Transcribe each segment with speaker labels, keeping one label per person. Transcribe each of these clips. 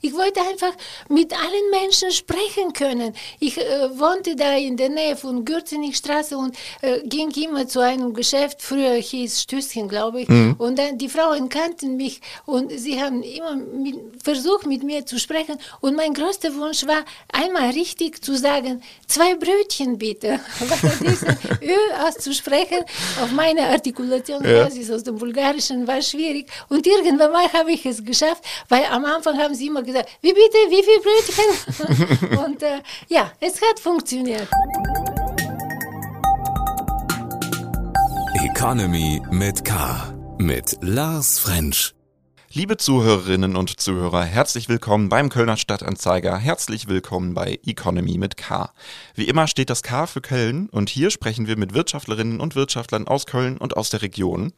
Speaker 1: Ich wollte einfach mit allen Menschen sprechen können. Ich äh, wohnte da in der Nähe von Gürzenigstraße und äh, ging immer zu einem Geschäft. Früher hieß Stößchen, glaube ich. Mhm. Und dann die Frauen kannten mich und sie haben immer mit, versucht, mit mir zu sprechen. Und mein größter Wunsch war, einmal richtig zu sagen, zwei Brötchen bitte. Weil diese Ö auszusprechen auf meine Artikulation ja. aus dem Bulgarischen war schwierig. Und irgendwann mal habe ich es geschafft, weil am Anfang haben sie immer gesagt, wie bitte, wie viel Brötchen? und äh, ja, es hat funktioniert.
Speaker 2: Economy mit K. Mit Lars French.
Speaker 3: Liebe Zuhörerinnen und Zuhörer, herzlich willkommen beim Kölner Stadtanzeiger. Herzlich willkommen bei Economy mit K. Wie immer steht das K für Köln und hier sprechen wir mit Wirtschaftlerinnen und Wirtschaftlern aus Köln und aus der Region.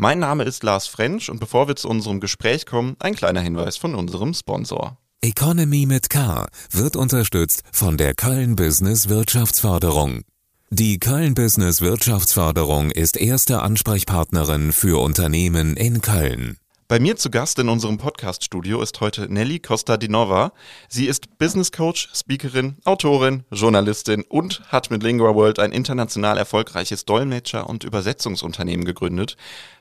Speaker 3: Mein Name ist Lars French und bevor wir zu unserem Gespräch kommen, ein kleiner Hinweis von unserem Sponsor.
Speaker 2: Economy mit K wird unterstützt von der Köln Business Wirtschaftsförderung. Die Köln Business Wirtschaftsförderung ist erste Ansprechpartnerin für Unternehmen in Köln.
Speaker 3: Bei mir zu Gast in unserem Podcast-Studio ist heute Nelly Costa-Dinova. Sie ist Business Coach, Speakerin, Autorin, Journalistin und hat mit Lingua World ein international erfolgreiches Dolmetscher- und Übersetzungsunternehmen gegründet.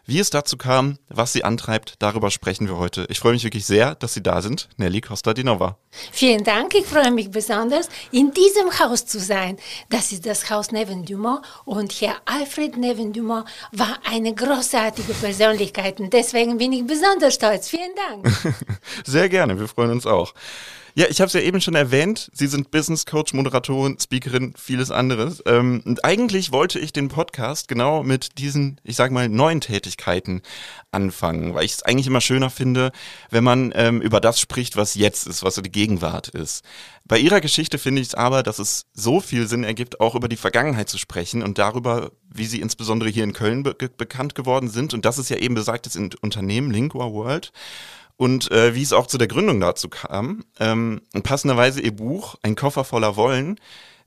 Speaker 3: Wie es dazu kam, was sie antreibt, darüber sprechen wir heute. Ich freue mich wirklich sehr, dass Sie da sind, Nelly Costa-Dinova.
Speaker 1: Vielen Dank. Ich freue mich besonders, in diesem Haus zu sein. Das ist das Haus Neven Dumont und Herr Alfred Neven Dumont war eine großartige Persönlichkeit und deswegen bin ich besonders stolz. Vielen Dank.
Speaker 3: sehr gerne. Wir freuen uns auch. Ja, ich habe es ja eben schon erwähnt. Sie sind Business Coach, Moderatorin, Speakerin, vieles anderes. Ähm, und eigentlich wollte ich den Podcast genau mit diesen, ich sage mal, neuen Tätigkeiten anfangen, weil ich es eigentlich immer schöner finde, wenn man ähm, über das spricht, was jetzt ist, was so die Gegenwart ist. Bei Ihrer Geschichte finde ich es aber, dass es so viel Sinn ergibt, auch über die Vergangenheit zu sprechen und darüber, wie Sie insbesondere hier in Köln be bekannt geworden sind. Und das ist ja eben besagtes Unternehmen Lingua World und äh, wie es auch zu der Gründung dazu kam. Ähm, passenderweise ihr Buch, Ein Koffer voller Wollen,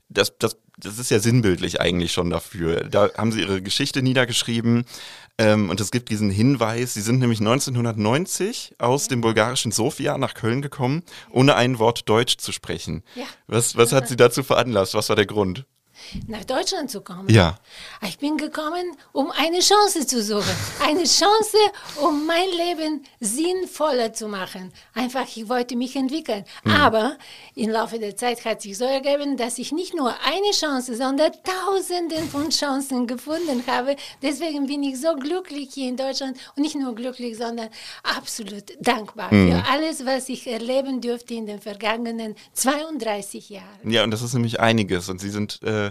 Speaker 3: das, das, das ist ja sinnbildlich eigentlich schon dafür. Da haben sie ihre Geschichte niedergeschrieben ähm, und es gibt diesen Hinweis, sie sind nämlich 1990 aus dem bulgarischen Sofia nach Köln gekommen, ohne ein Wort Deutsch zu sprechen. Ja. Was, was hat sie dazu veranlasst? Was war der Grund?
Speaker 1: Nach Deutschland zu kommen.
Speaker 3: Ja.
Speaker 1: Ich bin gekommen, um eine Chance zu suchen. Eine Chance, um mein Leben sinnvoller zu machen. Einfach, ich wollte mich entwickeln. Mhm. Aber im Laufe der Zeit hat sich so ergeben, dass ich nicht nur eine Chance, sondern Tausenden von Chancen gefunden habe. Deswegen bin ich so glücklich hier in Deutschland und nicht nur glücklich, sondern absolut dankbar mhm. für alles, was ich erleben durfte in den vergangenen 32 Jahren.
Speaker 3: Ja, und das ist nämlich einiges. Und Sie sind äh,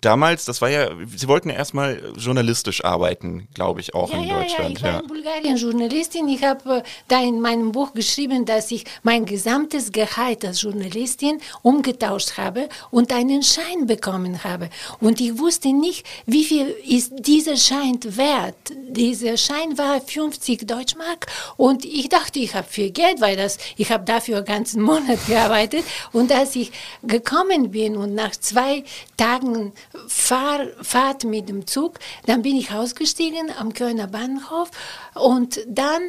Speaker 3: damals, das war ja, Sie wollten ja erstmal journalistisch arbeiten, glaube ich, auch
Speaker 1: ja,
Speaker 3: in
Speaker 1: ja,
Speaker 3: Deutschland.
Speaker 1: Ja, ich war in Bulgarien Journalistin. Ich habe äh, da in meinem Buch geschrieben, dass ich mein gesamtes Gehalt als Journalistin umgetauscht habe und einen Schein bekommen habe. Und ich wusste nicht, wie viel ist dieser Schein wert. Dieser Schein war 50 Deutschmark und ich dachte, ich habe viel Geld, weil das, ich habe dafür einen ganzen Monat gearbeitet. Und als ich gekommen bin und nach zwei Tagen Fahr Fahrt mit dem Zug. Dann bin ich ausgestiegen am Kölner Bahnhof und dann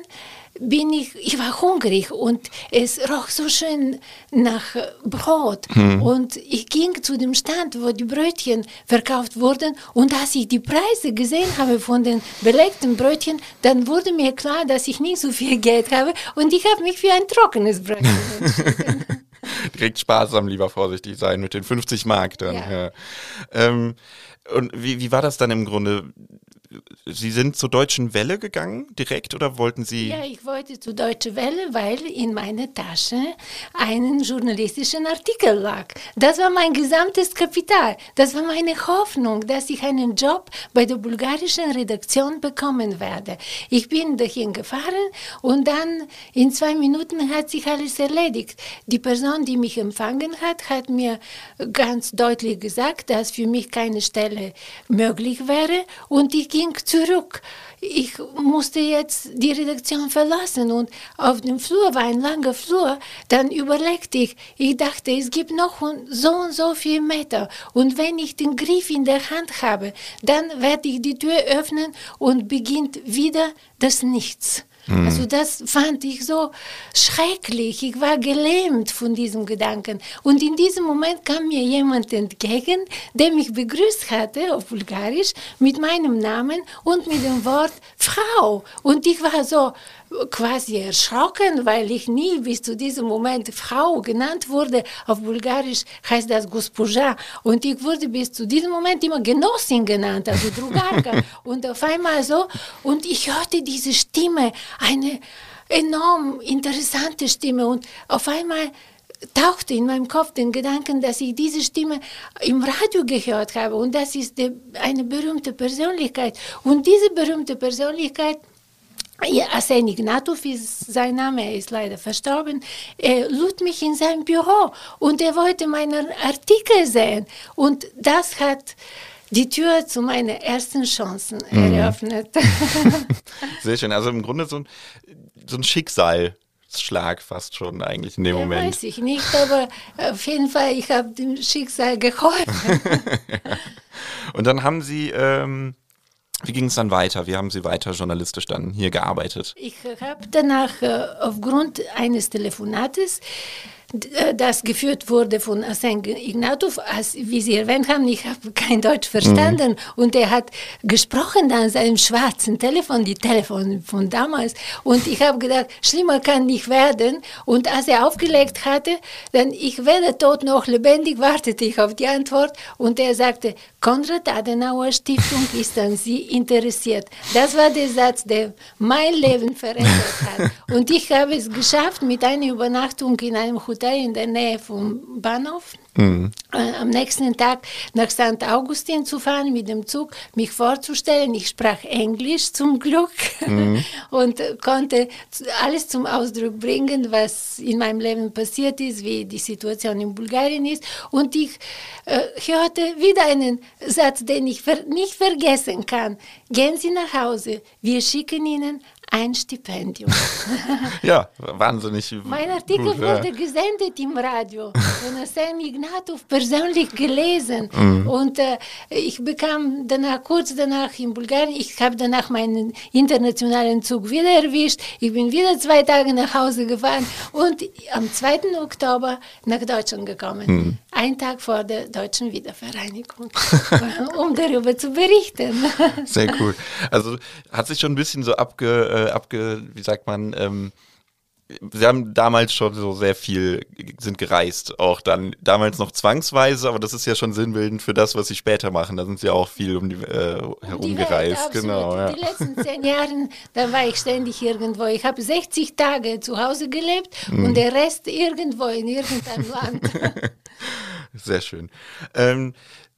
Speaker 1: bin ich, ich war hungrig und es roch so schön nach Brot. Hm. Und ich ging zu dem Stand, wo die Brötchen verkauft wurden. Und als ich die Preise gesehen habe von den belegten Brötchen, dann wurde mir klar, dass ich nicht so viel Geld habe. Und ich habe mich für ein trockenes Brötchen entschieden.
Speaker 3: direkt sparsam, lieber vorsichtig sein mit den 50 Mark dann. Ja. Ja. Ähm, und wie, wie war das dann im Grunde? Sie sind zur Deutschen Welle gegangen direkt oder wollten Sie?
Speaker 1: Ja, ich wollte zur Deutschen Welle, weil in meiner Tasche einen journalistischen Artikel lag. Das war mein gesamtes Kapital. Das war meine Hoffnung, dass ich einen Job bei der bulgarischen Redaktion bekommen werde. Ich bin dahin gefahren und dann in zwei Minuten hat sich alles erledigt. Die Person, die mich empfangen hat, hat mir ganz deutlich gesagt, dass für mich keine Stelle möglich wäre und ich ging zurück. Ich musste jetzt die Redaktion verlassen und auf dem Flur war ein langer Flur. Dann überlegte ich, ich dachte, es gibt noch so und so viele Meter. Und wenn ich den Griff in der Hand habe, dann werde ich die Tür öffnen und beginnt wieder das Nichts. Mhm. Also das fand ich so schrecklich. Ich war gelähmt von diesem Gedanken. Und in diesem Moment kam mir jemand entgegen, der mich begrüßt hatte auf Bulgarisch mit meinem Namen und mit dem Wort Frau. Und ich war so quasi erschrocken, weil ich nie bis zu diesem Moment Frau genannt wurde. Auf Bulgarisch heißt das Gospoja. Und ich wurde bis zu diesem Moment immer Genossin genannt, also Drugarka. und auf einmal so, und ich hörte diese Stimme, eine enorm interessante Stimme. Und auf einmal tauchte in meinem Kopf den Gedanken, dass ich diese Stimme im Radio gehört habe und das ist eine berühmte Persönlichkeit. Und diese berühmte Persönlichkeit ja, Arsen Ignatov ist sein Name, er ist leider verstorben. Er lud mich in sein Büro und er wollte meinen Artikel sehen. Und das hat die Tür zu meinen ersten Chancen mhm. eröffnet.
Speaker 3: Sehr schön. Also im Grunde so ein, so ein Schicksalsschlag fast schon eigentlich in dem ja, Moment.
Speaker 1: Weiß ich nicht, aber auf jeden Fall, ich habe dem Schicksal geholfen.
Speaker 3: Und dann haben Sie ähm, wie ging es dann weiter? Wie haben Sie weiter journalistisch dann hier gearbeitet?
Speaker 1: Ich habe danach äh, aufgrund eines Telefonates das geführt wurde von Arsène Ignatov, als, wie Sie erwähnt haben, ich habe kein Deutsch verstanden. Mhm. und er hat gesprochen an seinem schwarzen Telefon, die Telefon von damals. Und ich habe gedacht, schlimmer kann nicht werden. Und als er aufgelegt hatte, dann ich werde tot noch lebendig, wartete ich auf die Antwort. Und er sagte, Konrad Adenauer Stiftung ist an Sie interessiert. Das war der Satz, der mein Leben verändert hat. Und ich habe es geschafft mit einer Übernachtung in einem Hotel Hotel in der Nähe vom Bahnhof. Mhm. Äh, am nächsten Tag nach St. Augustin zu fahren mit dem Zug, mich vorzustellen. Ich sprach Englisch zum Glück mhm. und konnte alles zum Ausdruck bringen, was in meinem Leben passiert ist, wie die Situation in Bulgarien ist. Und ich äh, hörte wieder einen Satz, den ich ver nicht vergessen kann. Gehen Sie nach Hause, wir schicken Ihnen ein Stipendium.
Speaker 3: ja, wahnsinnig.
Speaker 1: Mein Artikel gut, wurde ja. gesendet im Radio von Sam Ignatov persönlich gelesen. Mhm. Und äh, ich bekam danach, kurz danach in Bulgarien, ich habe danach meinen internationalen Zug wieder erwischt. Ich bin wieder zwei Tage nach Hause gefahren und am 2. Oktober nach Deutschland gekommen. Mhm. Ein Tag vor der deutschen Wiedervereinigung, um darüber zu berichten.
Speaker 3: Sehr cool. Also hat sich schon ein bisschen so abge äh, abge, wie sagt man, ähm, Sie haben damals schon so sehr viel, sind gereist, auch dann damals noch zwangsweise, aber das ist ja schon sinnbildend für das, was Sie später machen. Da sind Sie auch viel um die äh, herumgereist.
Speaker 1: Die genau. Ja. Die letzten zehn Jahre, da war ich ständig irgendwo. Ich habe 60 Tage zu Hause gelebt mhm. und der Rest irgendwo in irgendeinem Land.
Speaker 3: Sehr schön. Ähm,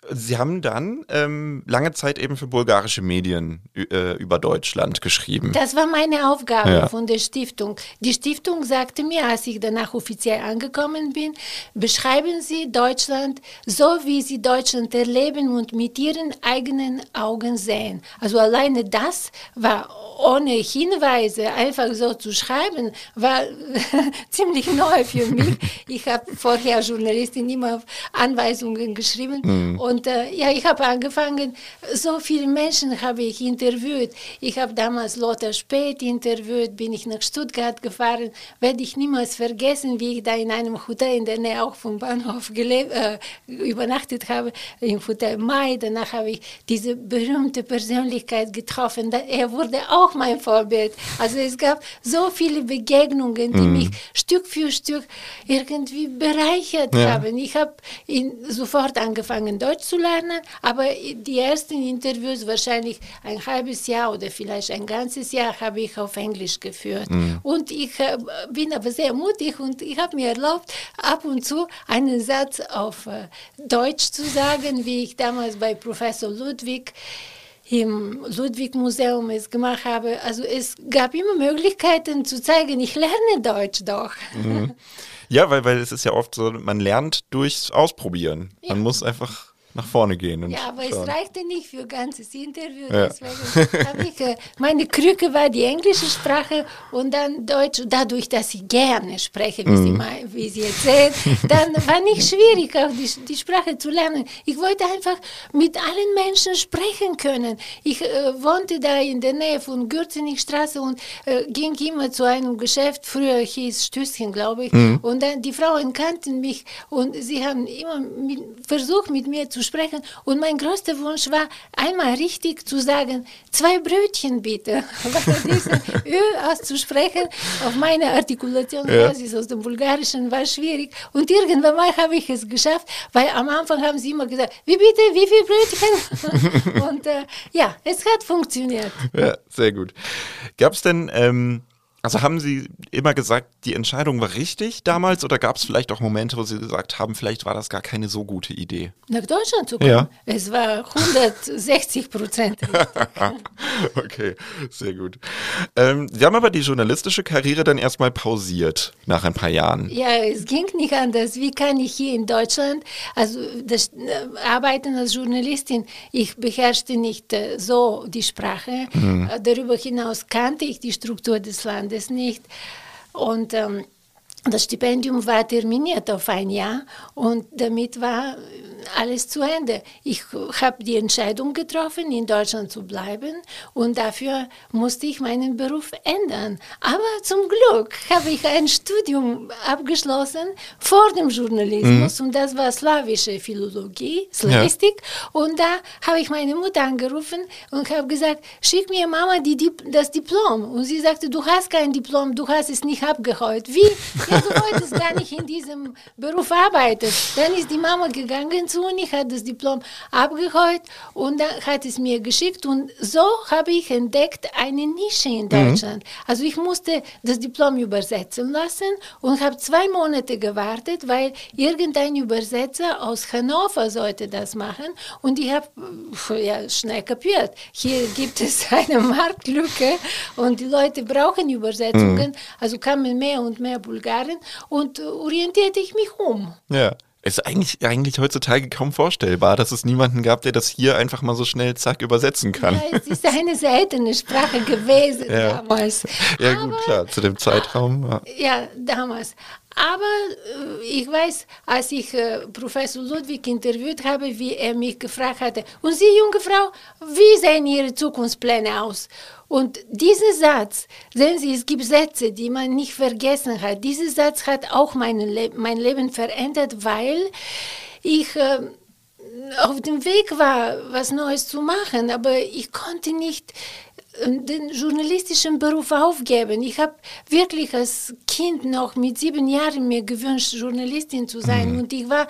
Speaker 3: Sie haben dann ähm, lange Zeit eben für bulgarische Medien äh, über Deutschland geschrieben.
Speaker 1: Das war meine Aufgabe ja. von der Stiftung. Die Stiftung sagte mir, als ich danach offiziell angekommen bin, beschreiben Sie Deutschland so, wie Sie Deutschland erleben und mit Ihren eigenen Augen sehen. Also alleine das war ohne Hinweise einfach so zu schreiben, war ziemlich neu für mich. Ich habe vorher Journalistin immer Anweisungen geschrieben mhm. Und äh, ja, ich habe angefangen, so viele Menschen habe ich interviewt. Ich habe damals Lothar Spät interviewt, bin ich nach Stuttgart gefahren, werde ich niemals vergessen, wie ich da in einem Hotel in der Nähe auch vom Bahnhof gelebt, äh, übernachtet habe, im Hotel Mai. Danach habe ich diese berühmte Persönlichkeit getroffen. Er wurde auch mein Vorbild. Also es gab so viele Begegnungen, die mhm. mich Stück für Stück irgendwie bereichert ja. haben. Ich habe sofort angefangen, Deutsch zu lernen, aber die ersten Interviews, wahrscheinlich ein halbes Jahr oder vielleicht ein ganzes Jahr, habe ich auf Englisch geführt. Mhm. Und ich äh, bin aber sehr mutig und ich habe mir erlaubt, ab und zu einen Satz auf äh, Deutsch zu sagen, wie ich damals bei Professor Ludwig im Ludwig-Museum es gemacht habe. Also es gab immer Möglichkeiten zu zeigen, ich lerne Deutsch doch.
Speaker 3: Mhm. Ja, weil, weil es ist ja oft so, man lernt durchs Ausprobieren. Ja. Man muss einfach nach vorne gehen.
Speaker 1: ja, aber schauen. es reichte nicht für ein ganzes Interview. Ja. Deswegen habe ich, äh, meine Krücke war die englische Sprache und dann Deutsch. Dadurch, dass ich gerne spreche, wie, mhm. Sie, wie Sie jetzt sehen, dann war nicht schwierig, auch die, die Sprache zu lernen. Ich wollte einfach mit allen Menschen sprechen können. Ich äh, wohnte da in der Nähe von Gürzenigstraße und äh, ging immer zu einem Geschäft. Früher hieß Stößchen, glaube ich. Mhm. Und dann die Frauen kannten mich und sie haben immer mit, versucht, mit mir zu sprechen. Und mein größter Wunsch war, einmal richtig zu sagen, zwei Brötchen bitte. Ö auszusprechen auf meine Artikulation ja. aus dem Bulgarischen war schwierig. Und irgendwann mal habe ich es geschafft, weil am Anfang haben sie immer gesagt, wie bitte, wie viel Brötchen? und äh, ja, es hat funktioniert.
Speaker 3: Ja, sehr gut. Gab es denn ähm, also haben Sie immer gesagt, die Entscheidung war richtig damals oder gab es vielleicht auch Momente, wo Sie gesagt haben, vielleicht war das gar keine so gute Idee?
Speaker 1: Nach Deutschland zu kommen? Ja. Es war 160 Prozent.
Speaker 3: okay, sehr gut. Ähm, Sie haben aber die journalistische Karriere dann erstmal pausiert nach ein paar Jahren.
Speaker 1: Ja, es ging nicht anders. Wie kann ich hier in Deutschland, also das äh, Arbeiten als Journalistin, ich beherrschte nicht äh, so die Sprache. Mhm. Darüber hinaus kannte ich die Struktur des Landes das nicht. Und ähm, das Stipendium war terminiert auf ein Jahr und damit war alles zu Ende. Ich habe die Entscheidung getroffen, in Deutschland zu bleiben und dafür musste ich meinen Beruf ändern. Aber zum Glück habe ich ein Studium abgeschlossen vor dem Journalismus mhm. und das war slawische Philologie, Slavistik ja. und da habe ich meine Mutter angerufen und habe gesagt, schick mir Mama die, die, das Diplom und sie sagte, du hast kein Diplom, du hast es nicht abgeholt. Wie? Ja, du wolltest gar nicht in diesem Beruf arbeiten. Dann ist die Mama gegangen zu Uni, hat das Diplom abgeholt und dann hat es mir geschickt und so habe ich entdeckt eine Nische in mhm. Deutschland. Mhm. Also ich musste das Diplom übersetzen lassen und habe zwei Monate gewartet, weil irgendein Übersetzer aus Hannover sollte das machen und ich habe ja, schnell kapiert. Hier gibt es eine Marktlücke und die Leute brauchen Übersetzungen, mhm. also kamen mehr und mehr Bulgaren und orientierte ich mich um.
Speaker 3: Ja. Ist eigentlich, eigentlich heutzutage kaum vorstellbar, dass es niemanden gab, der das hier einfach mal so schnell zack übersetzen kann.
Speaker 1: Ja, es ist eine seltene Sprache gewesen ja. damals.
Speaker 3: Ja, Aber, gut, klar, zu dem Zeitraum.
Speaker 1: Ja, ja damals. Aber äh, ich weiß, als ich äh, Professor Ludwig interviewt habe, wie er mich gefragt hatte, und Sie, junge Frau, wie sehen Ihre Zukunftspläne aus? Und dieser Satz, sehen Sie, es gibt Sätze, die man nicht vergessen hat. Dieser Satz hat auch mein, Le mein Leben verändert, weil ich äh, auf dem Weg war, was Neues zu machen, aber ich konnte nicht den journalistischen Beruf aufgeben. Ich habe wirklich als Kind noch mit sieben Jahren mir gewünscht, Journalistin zu sein. Mhm. Und ich war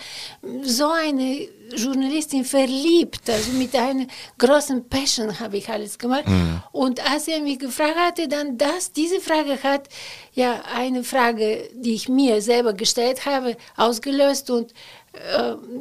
Speaker 1: so eine Journalistin verliebt, also mit einer großen Passion habe ich alles gemacht. Mhm. Und als er mich gefragt hatte, dann das, diese Frage hat ja eine Frage, die ich mir selber gestellt habe, ausgelöst und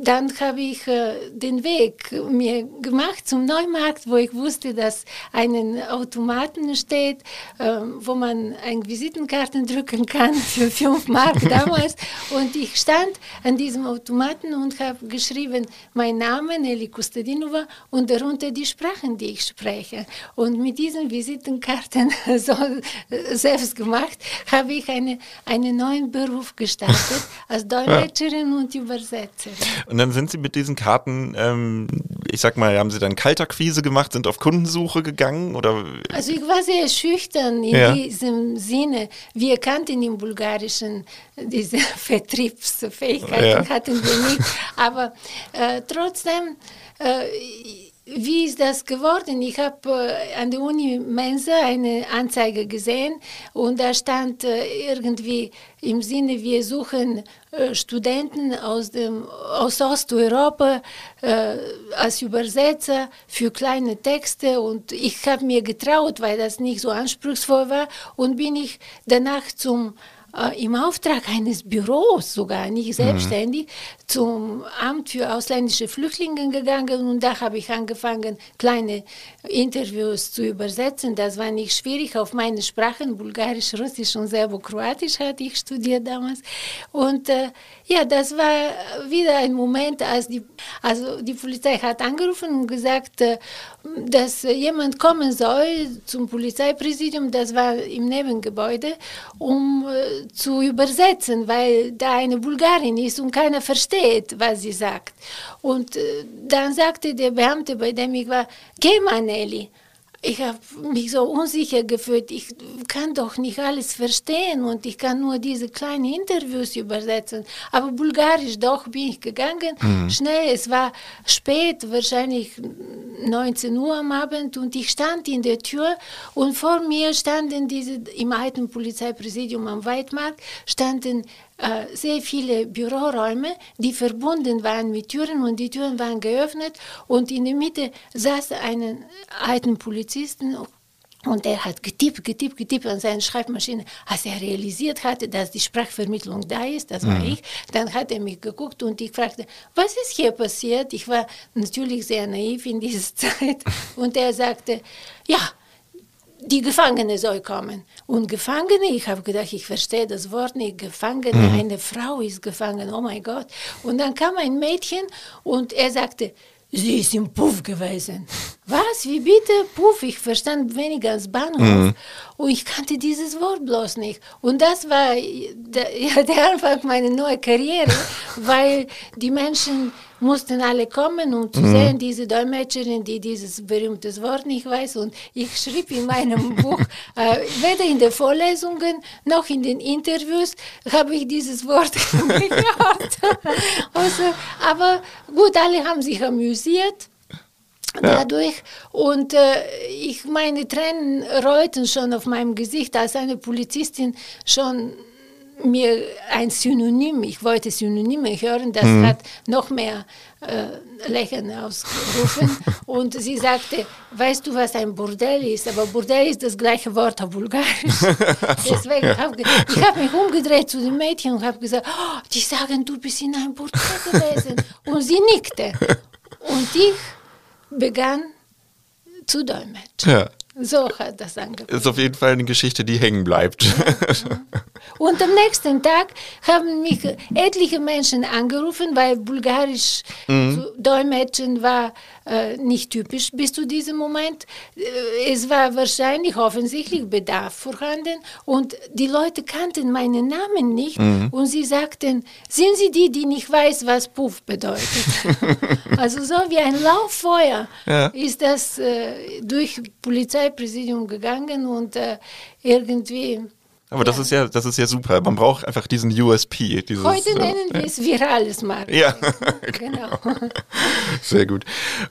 Speaker 1: dann habe ich äh, den Weg mir gemacht zum Neumarkt, wo ich wusste, dass ein Automaten steht, äh, wo man eine Visitenkarten drücken kann für fünf Mark damals. Und ich stand an diesem Automaten und habe geschrieben, mein Name, Nelly Kustadinova, und darunter die Sprachen, die ich spreche. Und mit diesen Visitenkarten, so selbst gemacht, habe ich eine, einen neuen Beruf gestartet als Dolmetscherin und Übersetzerin. Sätze.
Speaker 3: Und dann sind Sie mit diesen Karten, ähm, ich sag mal, haben Sie dann Kaltakquise gemacht, sind auf Kundensuche gegangen oder?
Speaker 1: Also ich war sehr schüchtern in ja. diesem Sinne. Wir kannten im Bulgarischen diese Vertriebsfähigkeiten ja. hatten wir nicht, aber äh, trotzdem äh, wie ist das geworden? Ich habe äh, an der Uni Mensa eine Anzeige gesehen und da stand äh, irgendwie im Sinne, wir suchen äh, Studenten aus, dem, aus Osteuropa äh, als Übersetzer für kleine Texte und ich habe mir getraut, weil das nicht so anspruchsvoll war und bin ich danach zum äh, im Auftrag eines Büros sogar, nicht selbstständig, mhm. zum Amt für ausländische Flüchtlinge gegangen und da habe ich angefangen, kleine Interviews zu übersetzen. Das war nicht schwierig auf meine Sprachen, Bulgarisch, Russisch und Serbo-Kroatisch hatte ich studiert damals. Und äh, ja, das war wieder ein Moment, als die, also die Polizei hat angerufen und gesagt, äh, dass jemand kommen soll zum Polizeipräsidium, das war im Nebengebäude, um äh, zu übersetzen, weil da eine Bulgarin ist und keiner versteht, was sie sagt. Und äh, dann sagte der Beamte, bei dem ich war, geh mal, Nelly ich habe mich so unsicher gefühlt. Ich kann doch nicht alles verstehen und ich kann nur diese kleinen Interviews übersetzen. Aber Bulgarisch, doch bin ich gegangen. Mhm. Schnell, es war spät, wahrscheinlich 19 Uhr am Abend und ich stand in der Tür und vor mir standen diese, im alten Polizeipräsidium am Weidmarkt, standen äh, sehr viele Büroräume, die verbunden waren mit Türen und die Türen waren geöffnet und in der Mitte saß ein alten Polizisten und er hat getippt, getippt, getippt an seiner Schreibmaschine. Als er realisiert hatte, dass die Sprachvermittlung da ist, das war mhm. ich, dann hat er mich geguckt und ich fragte, was ist hier passiert? Ich war natürlich sehr naiv in dieser Zeit. Und er sagte, ja, die Gefangene soll kommen. Und Gefangene, ich habe gedacht, ich verstehe das Wort nicht, Gefangene, mhm. eine Frau ist gefangen, oh mein Gott. Und dann kam ein Mädchen und er sagte, sie ist im Puff gewesen. Was? Wie bitte? Puff, ich verstand weniger als Bahnhof. Mhm. Und ich kannte dieses Wort bloß nicht. Und das war der, ja, der Anfang meiner neuen Karriere, weil die Menschen mussten alle kommen, um zu mhm. sehen, diese Dolmetscherin, die dieses berühmte Wort nicht weiß. Und ich schrieb in meinem Buch, äh, weder in den Vorlesungen noch in den Interviews habe ich dieses Wort gehört. also, aber gut, alle haben sich amüsiert dadurch. Ja. Und äh, ich meine Tränen rollten schon auf meinem Gesicht, als eine Polizistin schon mir ein Synonym, ich wollte Synonyme hören, das mhm. hat noch mehr äh, Lächeln ausgerufen. und sie sagte, weißt du, was ein Bordell ist? Aber Bordell ist das gleiche Wort auf Bulgarisch. Deswegen ja. habe ich hab mich umgedreht zu den Mädchen und habe gesagt, oh, die sagen, du bist in einem Bordell gewesen. und sie nickte. Und ich begann zu dolmetschen. Ja. So hat das angefangen.
Speaker 3: Ist auf jeden Fall eine Geschichte, die hängen bleibt. Ja.
Speaker 1: Und am nächsten Tag haben mich etliche Menschen angerufen, weil Bulgarisch mhm. zu dolmetschen war äh, nicht typisch bis zu diesem Moment. Äh, es war wahrscheinlich offensichtlich Bedarf vorhanden und die Leute kannten meinen Namen nicht mhm. und sie sagten, sind Sie die, die nicht weiß, was Puff bedeutet? also so wie ein Lauffeuer ja. ist das äh, durch Polizeipräsidium gegangen und äh, irgendwie
Speaker 3: aber ja. das ist ja, das ist ja super. Man braucht einfach diesen USP. Dieses,
Speaker 1: Heute nennen wir es virales Marketing.
Speaker 3: Ja, genau. Sehr gut.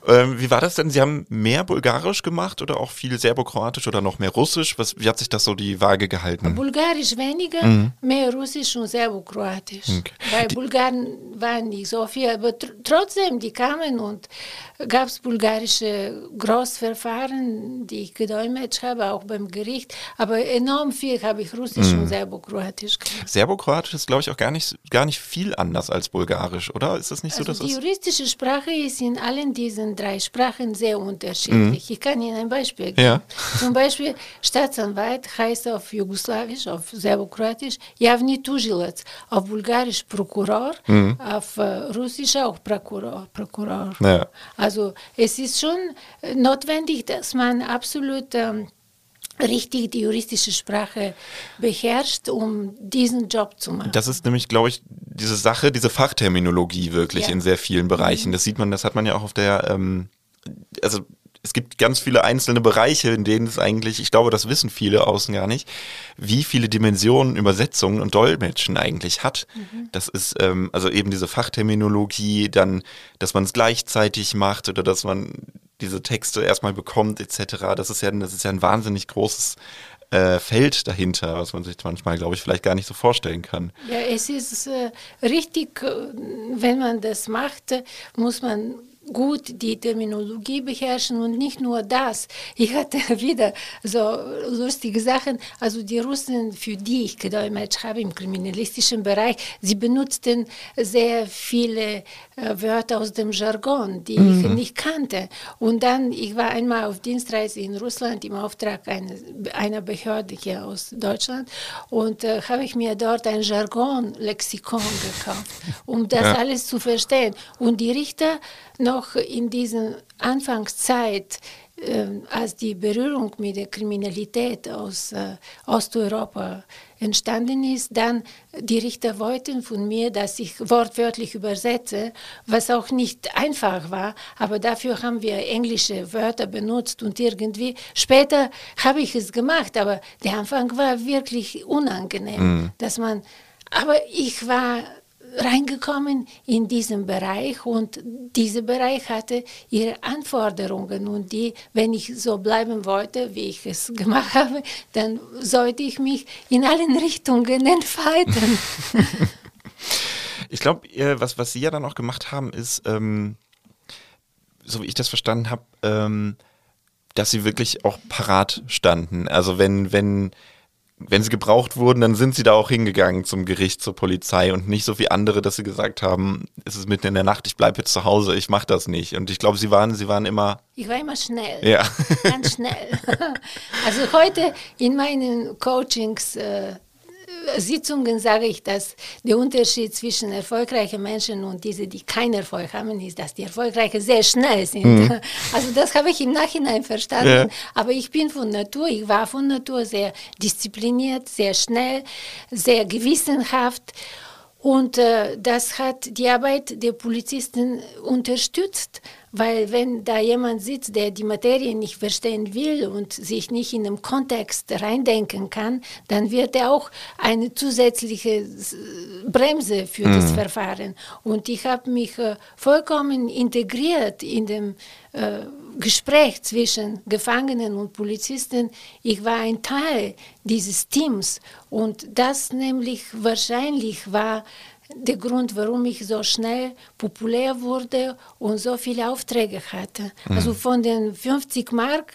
Speaker 3: Ähm, wie war das denn? Sie haben mehr Bulgarisch gemacht oder auch viel Serbokroatisch oder noch mehr Russisch? Was, wie hat sich das so die Waage gehalten?
Speaker 1: Bulgarisch weniger, mhm. mehr Russisch und Serbokroatisch. Okay. Weil die Bulgaren waren nicht so viel, aber tr trotzdem, die kamen und gab es bulgarische Großverfahren, die ich gedolmetscht habe, auch beim Gericht. Aber enorm viel habe ich Russisch Russisch mhm. und Serbokroatisch.
Speaker 3: Serbokroatisch ist, glaube ich, auch gar nicht, gar nicht viel anders als Bulgarisch, oder? Ist das nicht so,
Speaker 1: also dass Die juristische Sprache ist in allen diesen drei Sprachen sehr unterschiedlich. Mhm. Ich kann Ihnen ein Beispiel geben. Ja. Zum Beispiel Staatsanwalt heißt auf Jugoslawisch, auf Serbokroatisch Javni Tužilac, auf Bulgarisch Prokuror, mhm. auf äh, Russisch auch Prokuror. Prokuror. Ja. Also es ist schon notwendig, dass man absolut ähm, richtig die juristische Sprache beherrscht, um diesen Job zu machen.
Speaker 3: Das ist nämlich, glaube ich, diese Sache, diese Fachterminologie wirklich ja. in sehr vielen Bereichen. Mhm. Das sieht man, das hat man ja auch auf der, ähm, also es gibt ganz viele einzelne Bereiche, in denen es eigentlich, ich glaube, das wissen viele außen gar nicht, wie viele Dimensionen Übersetzungen und Dolmetschen eigentlich hat. Mhm. Das ist ähm, also eben diese Fachterminologie, dann, dass man es gleichzeitig macht oder dass man diese Texte erstmal bekommt etc. Das ist ja, das ist ja ein wahnsinnig großes äh, Feld dahinter, was man sich manchmal, glaube ich, vielleicht gar nicht so vorstellen kann.
Speaker 1: Ja, es ist äh, richtig, äh, wenn man das macht, muss man gut die Terminologie beherrschen und nicht nur das. Ich hatte wieder so lustige Sachen. Also die Russen, für die ich gedolmetscht habe im kriminalistischen Bereich, sie benutzten sehr viele äh, Wörter aus dem Jargon, die mhm. ich nicht kannte. Und dann, ich war einmal auf Dienstreise in Russland im Auftrag eine, einer Behörde hier aus Deutschland und äh, habe ich mir dort ein Jargon-Lexikon gekauft, um das ja. alles zu verstehen. Und die Richter noch in dieser Anfangszeit, äh, als die Berührung mit der Kriminalität aus äh, Osteuropa entstanden ist, dann die Richter wollten von mir, dass ich wortwörtlich übersetze, was auch nicht einfach war, aber dafür haben wir englische Wörter benutzt und irgendwie später habe ich es gemacht, aber der Anfang war wirklich unangenehm, mhm. dass man aber ich war reingekommen in diesen Bereich und dieser Bereich hatte ihre Anforderungen und die, wenn ich so bleiben wollte, wie ich es gemacht habe, dann sollte ich mich in allen Richtungen entfalten.
Speaker 3: ich glaube, was, was Sie ja dann auch gemacht haben, ist, ähm, so wie ich das verstanden habe, ähm, dass Sie wirklich auch parat standen. Also wenn, wenn wenn sie gebraucht wurden, dann sind sie da auch hingegangen zum Gericht, zur Polizei und nicht so wie andere, dass sie gesagt haben, es ist mitten in der Nacht, ich bleibe jetzt zu Hause, ich mache das nicht. Und ich glaube, sie waren, sie waren immer.
Speaker 1: Ich war immer schnell.
Speaker 3: Ja.
Speaker 1: Ganz schnell. Also heute in meinen Coachings äh, Sitzungen sage ich, dass der Unterschied zwischen erfolgreichen Menschen und diese, die keinen Erfolg haben, ist, dass die Erfolgreichen sehr schnell sind. Mhm. Also das habe ich im Nachhinein verstanden. Ja. Aber ich bin von Natur, ich war von Natur sehr diszipliniert, sehr schnell, sehr gewissenhaft. Und äh, das hat die Arbeit der Polizisten unterstützt. Weil wenn da jemand sitzt, der die Materie nicht verstehen will und sich nicht in den Kontext reindenken kann, dann wird er auch eine zusätzliche Bremse für mhm. das Verfahren. Und ich habe mich äh, vollkommen integriert in dem äh, Gespräch zwischen Gefangenen und Polizisten. Ich war ein Teil dieses Teams und das nämlich wahrscheinlich war der Grund, warum ich so schnell populär wurde und so viele Aufträge hatte. Mhm. Also von den 50 Mark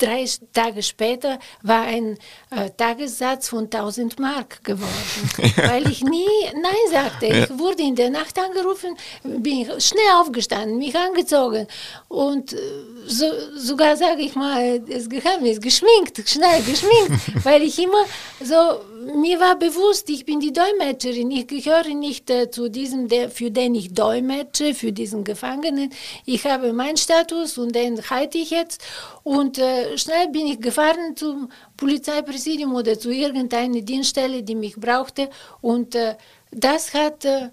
Speaker 1: drei Tage später war ein äh, Tagessatz von 1000 Mark geworden, ja. weil ich nie Nein sagte. Ja. Ich wurde in der Nacht angerufen, bin schnell aufgestanden, mich angezogen und äh, so, sogar, sage ich mal, das Geheimnis, geschminkt, schnell geschminkt, weil ich immer so, mir war bewusst, ich bin die Dolmetscherin, ich gehöre nicht äh, zu diesem, der, für den ich dolmetsche, für diesen Gefangenen. Ich habe meinen Status und den halte ich jetzt und äh, schnell bin ich gefahren zum Polizeipräsidium oder zu irgendeiner Dienststelle, die mich brauchte. Und äh, das hat, äh,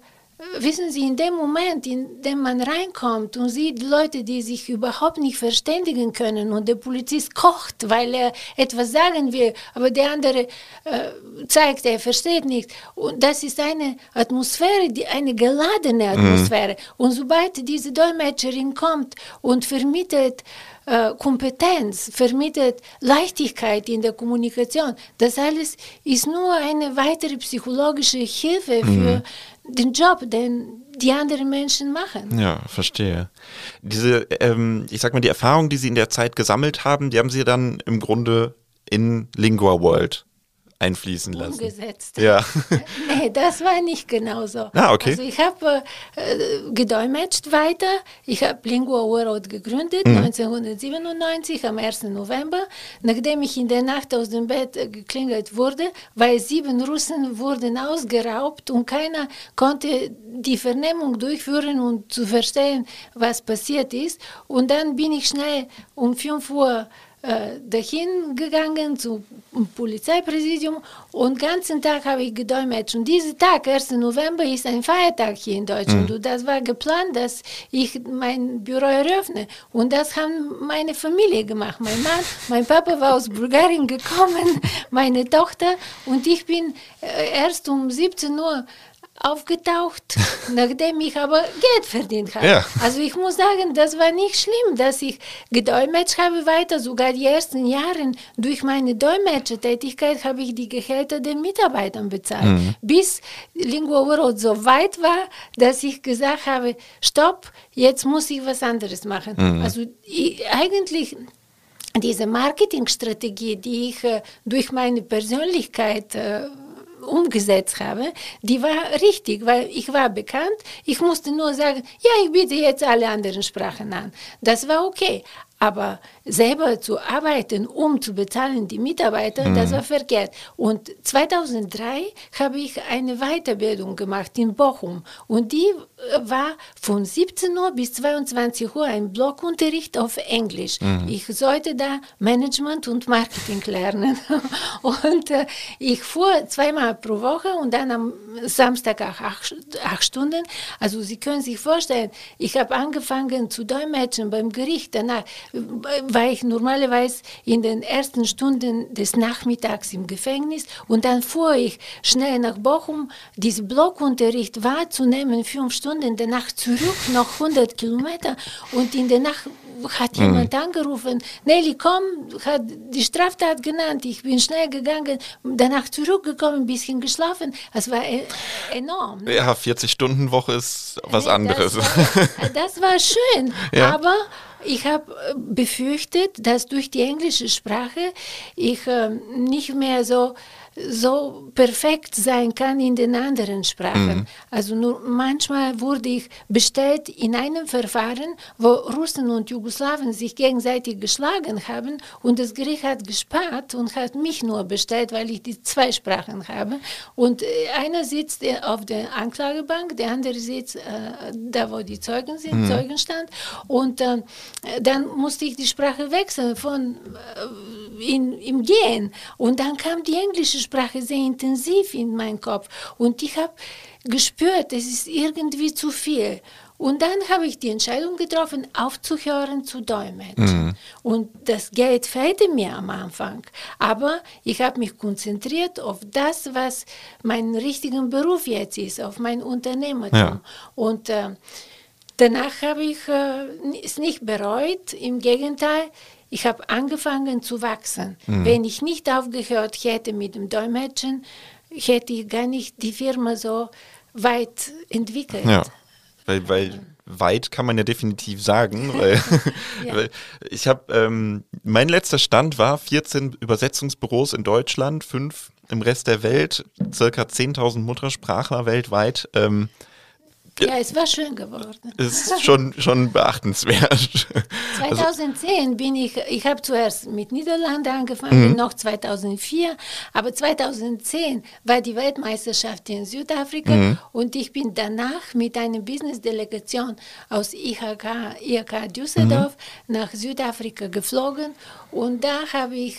Speaker 1: wissen Sie, in dem Moment, in dem man reinkommt und sieht Leute, die sich überhaupt nicht verständigen können und der Polizist kocht, weil er etwas sagen will, aber der andere äh, zeigt, er versteht nicht. Und das ist eine Atmosphäre, die, eine geladene mhm. Atmosphäre. Mhm. Und sobald diese Dolmetscherin kommt und vermittelt, äh, Kompetenz, vermittelt Leichtigkeit in der Kommunikation. Das alles ist nur eine weitere psychologische Hilfe für mhm. den Job, den die anderen Menschen machen.
Speaker 3: Ja, verstehe. Diese, ähm, ich sag mal, die Erfahrung, die Sie in der Zeit gesammelt haben, die haben Sie dann im Grunde in Lingua World einfließen lassen.
Speaker 1: Umgesetzt.
Speaker 3: Ja.
Speaker 1: nee, das war nicht genau so.
Speaker 3: Ah, okay.
Speaker 1: Also ich habe äh, gedolmetscht weiter. Ich habe Lingua World gegründet, mhm. 1997, am 1. November, nachdem ich in der Nacht aus dem Bett äh, geklingelt wurde, weil sieben Russen wurden ausgeraubt und keiner konnte die Vernehmung durchführen und zu verstehen, was passiert ist. Und dann bin ich schnell um 5 Uhr äh, dahin gegangen zum Polizeipräsidium und den ganzen Tag habe ich gedolmetscht. Und dieser Tag, 1. November, ist ein Feiertag hier in Deutschland. Mhm. Und das war geplant, dass ich mein Büro eröffne. Und das haben meine Familie gemacht. Mein Mann, mein Papa war aus Bulgarien gekommen, meine Tochter. Und ich bin äh, erst um 17 Uhr aufgetaucht, nachdem ich aber Geld verdient habe.
Speaker 3: Ja.
Speaker 1: Also ich muss sagen, das war nicht schlimm, dass ich gedolmetscht habe weiter. Sogar die ersten Jahre durch meine Dolmetschertätigkeit habe ich die Gehälter den Mitarbeitern bezahlt.
Speaker 3: Mhm.
Speaker 1: Bis Lingua World so weit war, dass ich gesagt habe, stopp, jetzt muss ich was anderes machen.
Speaker 3: Mhm.
Speaker 1: Also ich, eigentlich diese Marketingstrategie, die ich äh, durch meine Persönlichkeit äh, umgesetzt habe, die war richtig, weil ich war bekannt. Ich musste nur sagen, ja, ich biete jetzt alle anderen Sprachen an. Das war okay. Aber selber zu arbeiten, um zu bezahlen die Mitarbeiter, das war verkehrt. Und 2003 habe ich eine Weiterbildung gemacht in Bochum. Und die äh, war von 17 Uhr bis 22 Uhr ein Blockunterricht auf Englisch. Ich sollte da Management und Marketing lernen. und äh, ich fuhr zweimal pro Woche und dann am Samstag auch acht, acht Stunden. Also Sie können sich vorstellen, ich habe angefangen zu dolmetschen beim Gericht. Danach äh, war ich normalerweise in den ersten Stunden des Nachmittags im Gefängnis und dann fuhr ich schnell nach Bochum, diesen Blockunterricht wahrzunehmen, fünf Stunden, danach zurück noch 100 Kilometer und in der Nacht hat jemand angerufen, Nelly, komm, hat die Straftat genannt, ich bin schnell gegangen, danach zurückgekommen, ein bisschen geschlafen, das war e enorm. ne?
Speaker 3: Ja, 40-Stunden-Woche ist was
Speaker 1: Nee,
Speaker 3: anderes.
Speaker 1: Das war, das war schön,
Speaker 3: Ja.
Speaker 1: aber ich habe äh, befürchtet, dass durch die englische Sprache ich ähm, nicht mehr so so perfekt sein kann in den anderen Sprachen. Also nur manchmal wurde ich bestellt in einem Verfahren, wo Russen und Jugoslawen sich gegenseitig geschlagen haben und das Gericht hat gespart und hat mich nur bestellt, weil ich die zwei Sprachen habe. Und äh, einer sitzt äh, auf der Anklagebank, der andere sitzt äh, da, wo die Zeugen sind, Zeugenstand. Und äh, dann musste ich die Sprache wechseln von äh, in, im Gehen. Und dann kam die englische Sprache sehr intensiv in meinen Kopf. Und ich habe gespürt, es ist irgendwie zu viel. Und dann habe ich die Entscheidung getroffen, aufzuhören zu dolmetschen. Und das Geld fehlte mir am Anfang. Aber ich habe mich konzentriert auf das, was mein richtiger Beruf jetzt ist, auf mein Unternehmertum.
Speaker 3: Ja.
Speaker 1: Und äh, danach habe ich äh, es nicht bereut. Im Gegenteil, ich habe angefangen zu wachsen. Wenn ich nicht aufgehört hätte mit dem Dolmetschen, hätte ich gar nicht die Firma so weit entwickelt.
Speaker 3: Ja, weil, weil weit kann man ja definitiv sagen, weil,
Speaker 1: Ja.
Speaker 3: weil ich habe, ähm, mein letzter Stand war 14 Übersetzungsbüros in Deutschland, fünf im Rest der Welt, circa 10.000 Muttersprachler weltweit. Ähm,
Speaker 1: Ja, es war schön geworden.
Speaker 3: ist schon, schon beachtenswert. Also,
Speaker 1: 2010 bin ich, ich habe zuerst mit Niederlande angefangen, noch 2004, aber 2010 war die Weltmeisterschaft in Südafrika und ich bin danach mit einer Business-Delegation aus IHK, IHK Düsseldorf nach Südafrika geflogen und da habe ich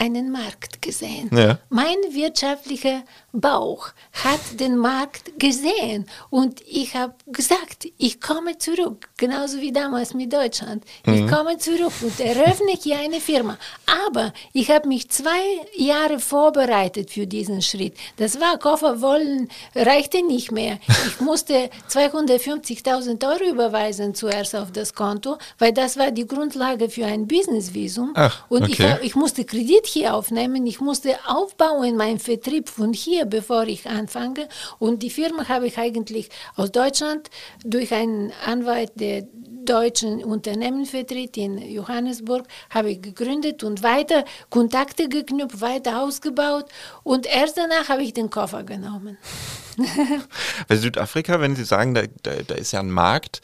Speaker 1: einen Markt gesehen.
Speaker 3: Ja.
Speaker 1: Mein wirtschaftlicher Bauch hat den Markt gesehen und ich habe gesagt, ich komme zurück, genauso wie damals mit Deutschland. Ich komme zurück und eröffne hier eine Firma. Aber ich habe mich zwei Jahre vorbereitet für diesen Schritt. Das war Koffer wollen, reichte nicht mehr. Ich musste 250.000 Euro überweisen zuerst auf das Konto, weil das war die Grundlage für ein Businessvisum.
Speaker 3: Ach,
Speaker 1: und ich,
Speaker 3: okay.
Speaker 1: hab- ich musste Kredit hier aufnehmen, ich musste aufbauen meinen Vertrieb von hier, bevor ich anfange. Und die Firma habe ich eigentlich aus Deutschland durch einen Anwalt der deutschen Unternehmen vertritt in Johannesburg, habe ich gegründet und weiter Kontakte geknüpft, weiter ausgebaut. Und erst danach habe ich den Koffer genommen.
Speaker 3: Bei Südafrika, wenn Sie sagen, da, da, da ist ja ein Markt,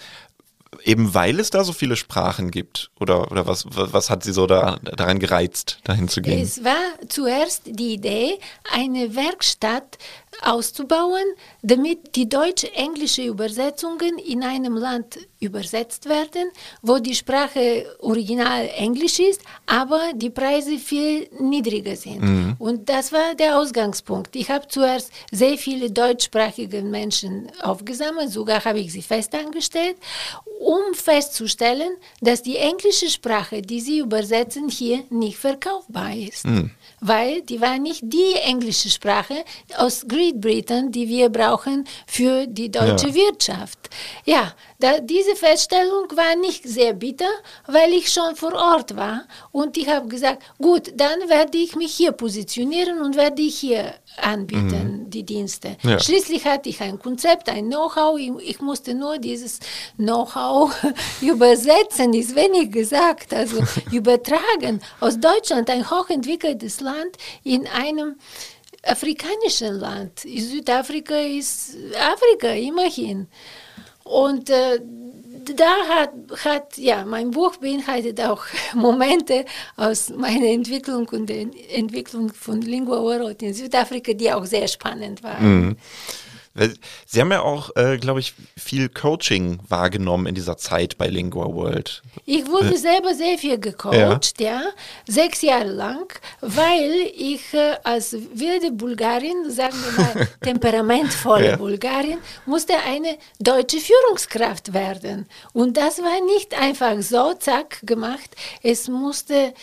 Speaker 3: eben weil es da so viele Sprachen gibt, oder, oder was, was hat Sie so da, daran gereizt, dahin zu gehen?
Speaker 1: Es war zuerst die Idee, eine Werkstatt auszubauen, damit die deutsch-englische Übersetzungen in einem Land übersetzt werden, wo die Sprache original Englisch ist, aber die Preise viel niedriger sind. Und das war der Ausgangspunkt. Ich habe zuerst sehr viele deutschsprachige Menschen aufgesammelt, sogar habe ich sie festangestellt, um festzustellen, dass die englische Sprache, die sie übersetzen, hier nicht verkaufbar ist. Weil die war nicht die englische Sprache. Aus Gre Great Britain, die wir brauchen für die deutsche ja. Wirtschaft. Ja, da, diese Feststellung war nicht sehr bitter, weil ich schon vor Ort war und ich habe gesagt, gut, dann werde ich mich hier positionieren und werde ich hier anbieten, mhm. die Dienste. Ja. Schließlich hatte ich ein Konzept, ein Know-how, ich, ich, musste nur dieses Know-how übersetzen, ist wenig gesagt, also übertragen aus Deutschland, ein hochentwickeltes Land, in einem afrikanischen Land. Südafrika ist Afrika, immerhin. Und äh, da hat, hat, ja, mein Buch beinhaltet auch Momente aus meiner Entwicklung und der Entwicklung von Lingua World in Südafrika, die auch sehr spannend waren. Mhm.
Speaker 3: Sie haben ja auch, äh, glaube ich, viel Coaching wahrgenommen in dieser Zeit bei Lingua World.
Speaker 1: Ich wurde äh, selber sehr viel gecoacht, ja. ja. sechs Jahre lang, weil ich äh, als wilde Bulgarin, sagen wir mal temperamentvolle ja. Bulgarin, musste eine deutsche Führungskraft werden. Und das war nicht einfach so, zack, gemacht. Es musste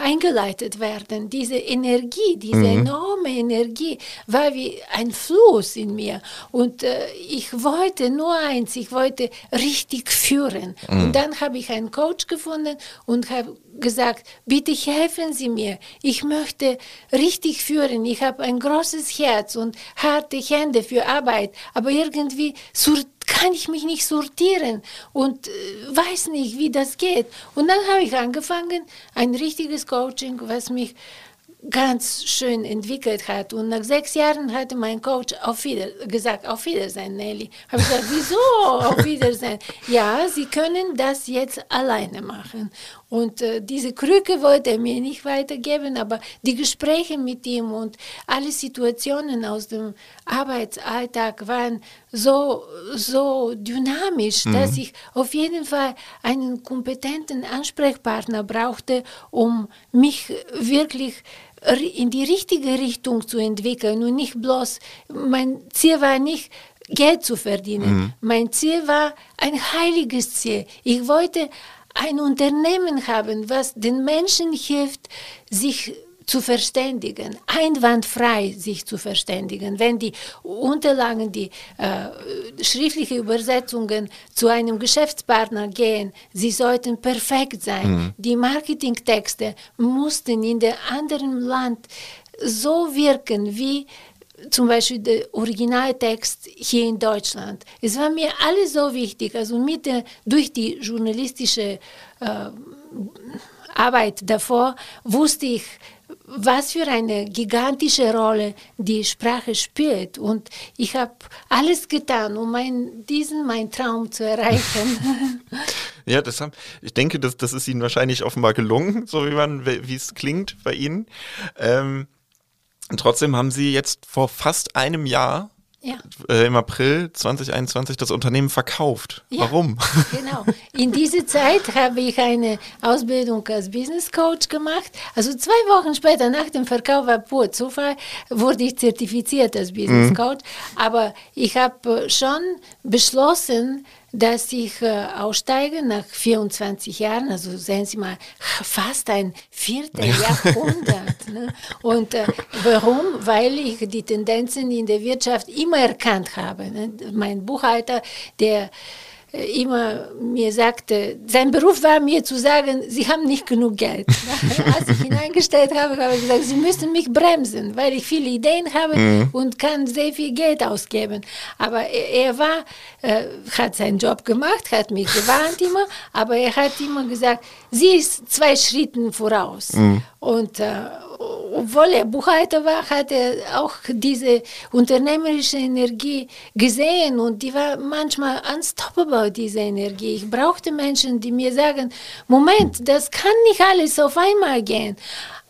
Speaker 1: eingeleitet werden. Diese Energie, diese mhm. enorme Energie war wie ein Fluss in mir. Und äh, ich wollte nur eins, ich wollte richtig führen. Mhm. Und dann habe ich einen Coach gefunden und habe gesagt, bitte helfen Sie mir. Ich möchte richtig führen. Ich habe ein großes Herz und harte Hände für Arbeit, aber irgendwie kann ich mich nicht sortieren und äh, weiß nicht, wie das geht. Und dann habe ich angefangen, ein richtiges Coaching, was mich ganz schön entwickelt hat. Und nach sechs Jahren hatte mein Coach auf Wieder gesagt, auf Wiedersehen, Nelly. Habe ich gesagt, wieso auf Wiedersehen? ja, Sie können das jetzt alleine machen. Und äh, diese Krücke wollte er mir nicht weitergeben, aber die Gespräche mit ihm und alle Situationen aus dem Arbeitsalltag waren so, so dynamisch, mhm. dass ich auf jeden Fall einen kompetenten Ansprechpartner brauchte, um mich wirklich in die richtige Richtung zu entwickeln und nicht bloß, mein Ziel war nicht, Geld zu verdienen. Mhm. Mein Ziel war ein heiliges Ziel. Ich wollte ein Unternehmen haben, was den Menschen hilft, sich zu verständigen, einwandfrei sich zu verständigen. Wenn die Unterlagen, die äh, schriftliche Übersetzungen zu einem Geschäftspartner gehen, sie sollten perfekt sein. Mhm. Die Marketingtexte mussten in dem anderen Land so wirken wie zum Beispiel der Originaltext hier in Deutschland. Es war mir alles so wichtig, also mit der, durch die journalistische äh, Arbeit davor wusste ich, was für eine gigantische Rolle die Sprache spielt. Und ich habe alles getan, um mein, diesen mein Traum zu erreichen.
Speaker 3: ja, das haben, ich denke, das, das ist Ihnen wahrscheinlich offenbar gelungen, so wie es klingt bei Ihnen. Ähm, und trotzdem haben Sie jetzt vor fast einem Jahr ja. äh, im April 2021 das Unternehmen verkauft. Ja, Warum?
Speaker 1: Genau. In dieser Zeit habe ich eine Ausbildung als Business Coach gemacht. Also zwei Wochen später nach dem Verkauf war pur Zufall, wurde ich zertifiziert als Business mhm. Coach. Aber ich habe schon beschlossen, dass ich äh, aussteige nach 24 Jahren, also sehen Sie mal, fast ein viertes ja. Jahrhundert. Ne? Und äh, warum? Weil ich die Tendenzen in der Wirtschaft immer erkannt habe. Ne? Mein Buchhalter, der immer mir sagte, sein Beruf war mir zu sagen, Sie haben nicht genug Geld. Als ich ihn eingestellt habe, habe ich gesagt, Sie müssen mich bremsen, weil ich viele Ideen habe mhm. und kann sehr viel Geld ausgeben. Aber er, er war, äh, hat seinen Job gemacht, hat mich gewarnt immer, aber er hat immer gesagt, sie ist zwei Schritten voraus. Mhm. Und äh, obwohl er Buchhalter war, hat er auch diese unternehmerische Energie gesehen und die war manchmal unstoppable, diese Energie. Ich brauchte Menschen, die mir sagen, Moment, das kann nicht alles auf einmal gehen.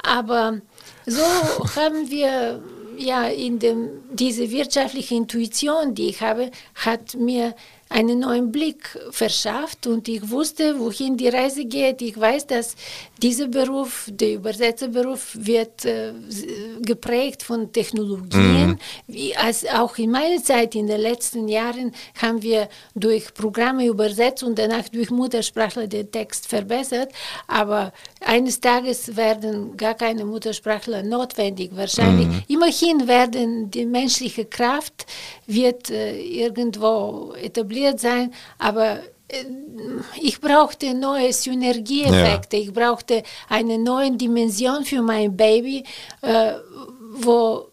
Speaker 1: Aber so haben wir ja in dem, diese wirtschaftliche Intuition, die ich habe, hat mir einen neuen Blick verschafft und ich wusste, wohin die Reise geht. Ich weiß, dass dieser Beruf, der Übersetzerberuf, wird äh, geprägt von Technologien. Mhm. Als auch in meiner Zeit, in den letzten Jahren, haben wir durch Programme übersetzt und danach durch Muttersprachler den Text verbessert. Aber eines Tages werden gar keine Muttersprachler notwendig. Wahrscheinlich. Mhm. Immerhin werden die menschliche Kraft wird äh, irgendwo etabliert sein, aber äh, ich brauchte neue Synergieeffekte, ja. ich brauchte eine neue Dimension für mein Baby, äh, wo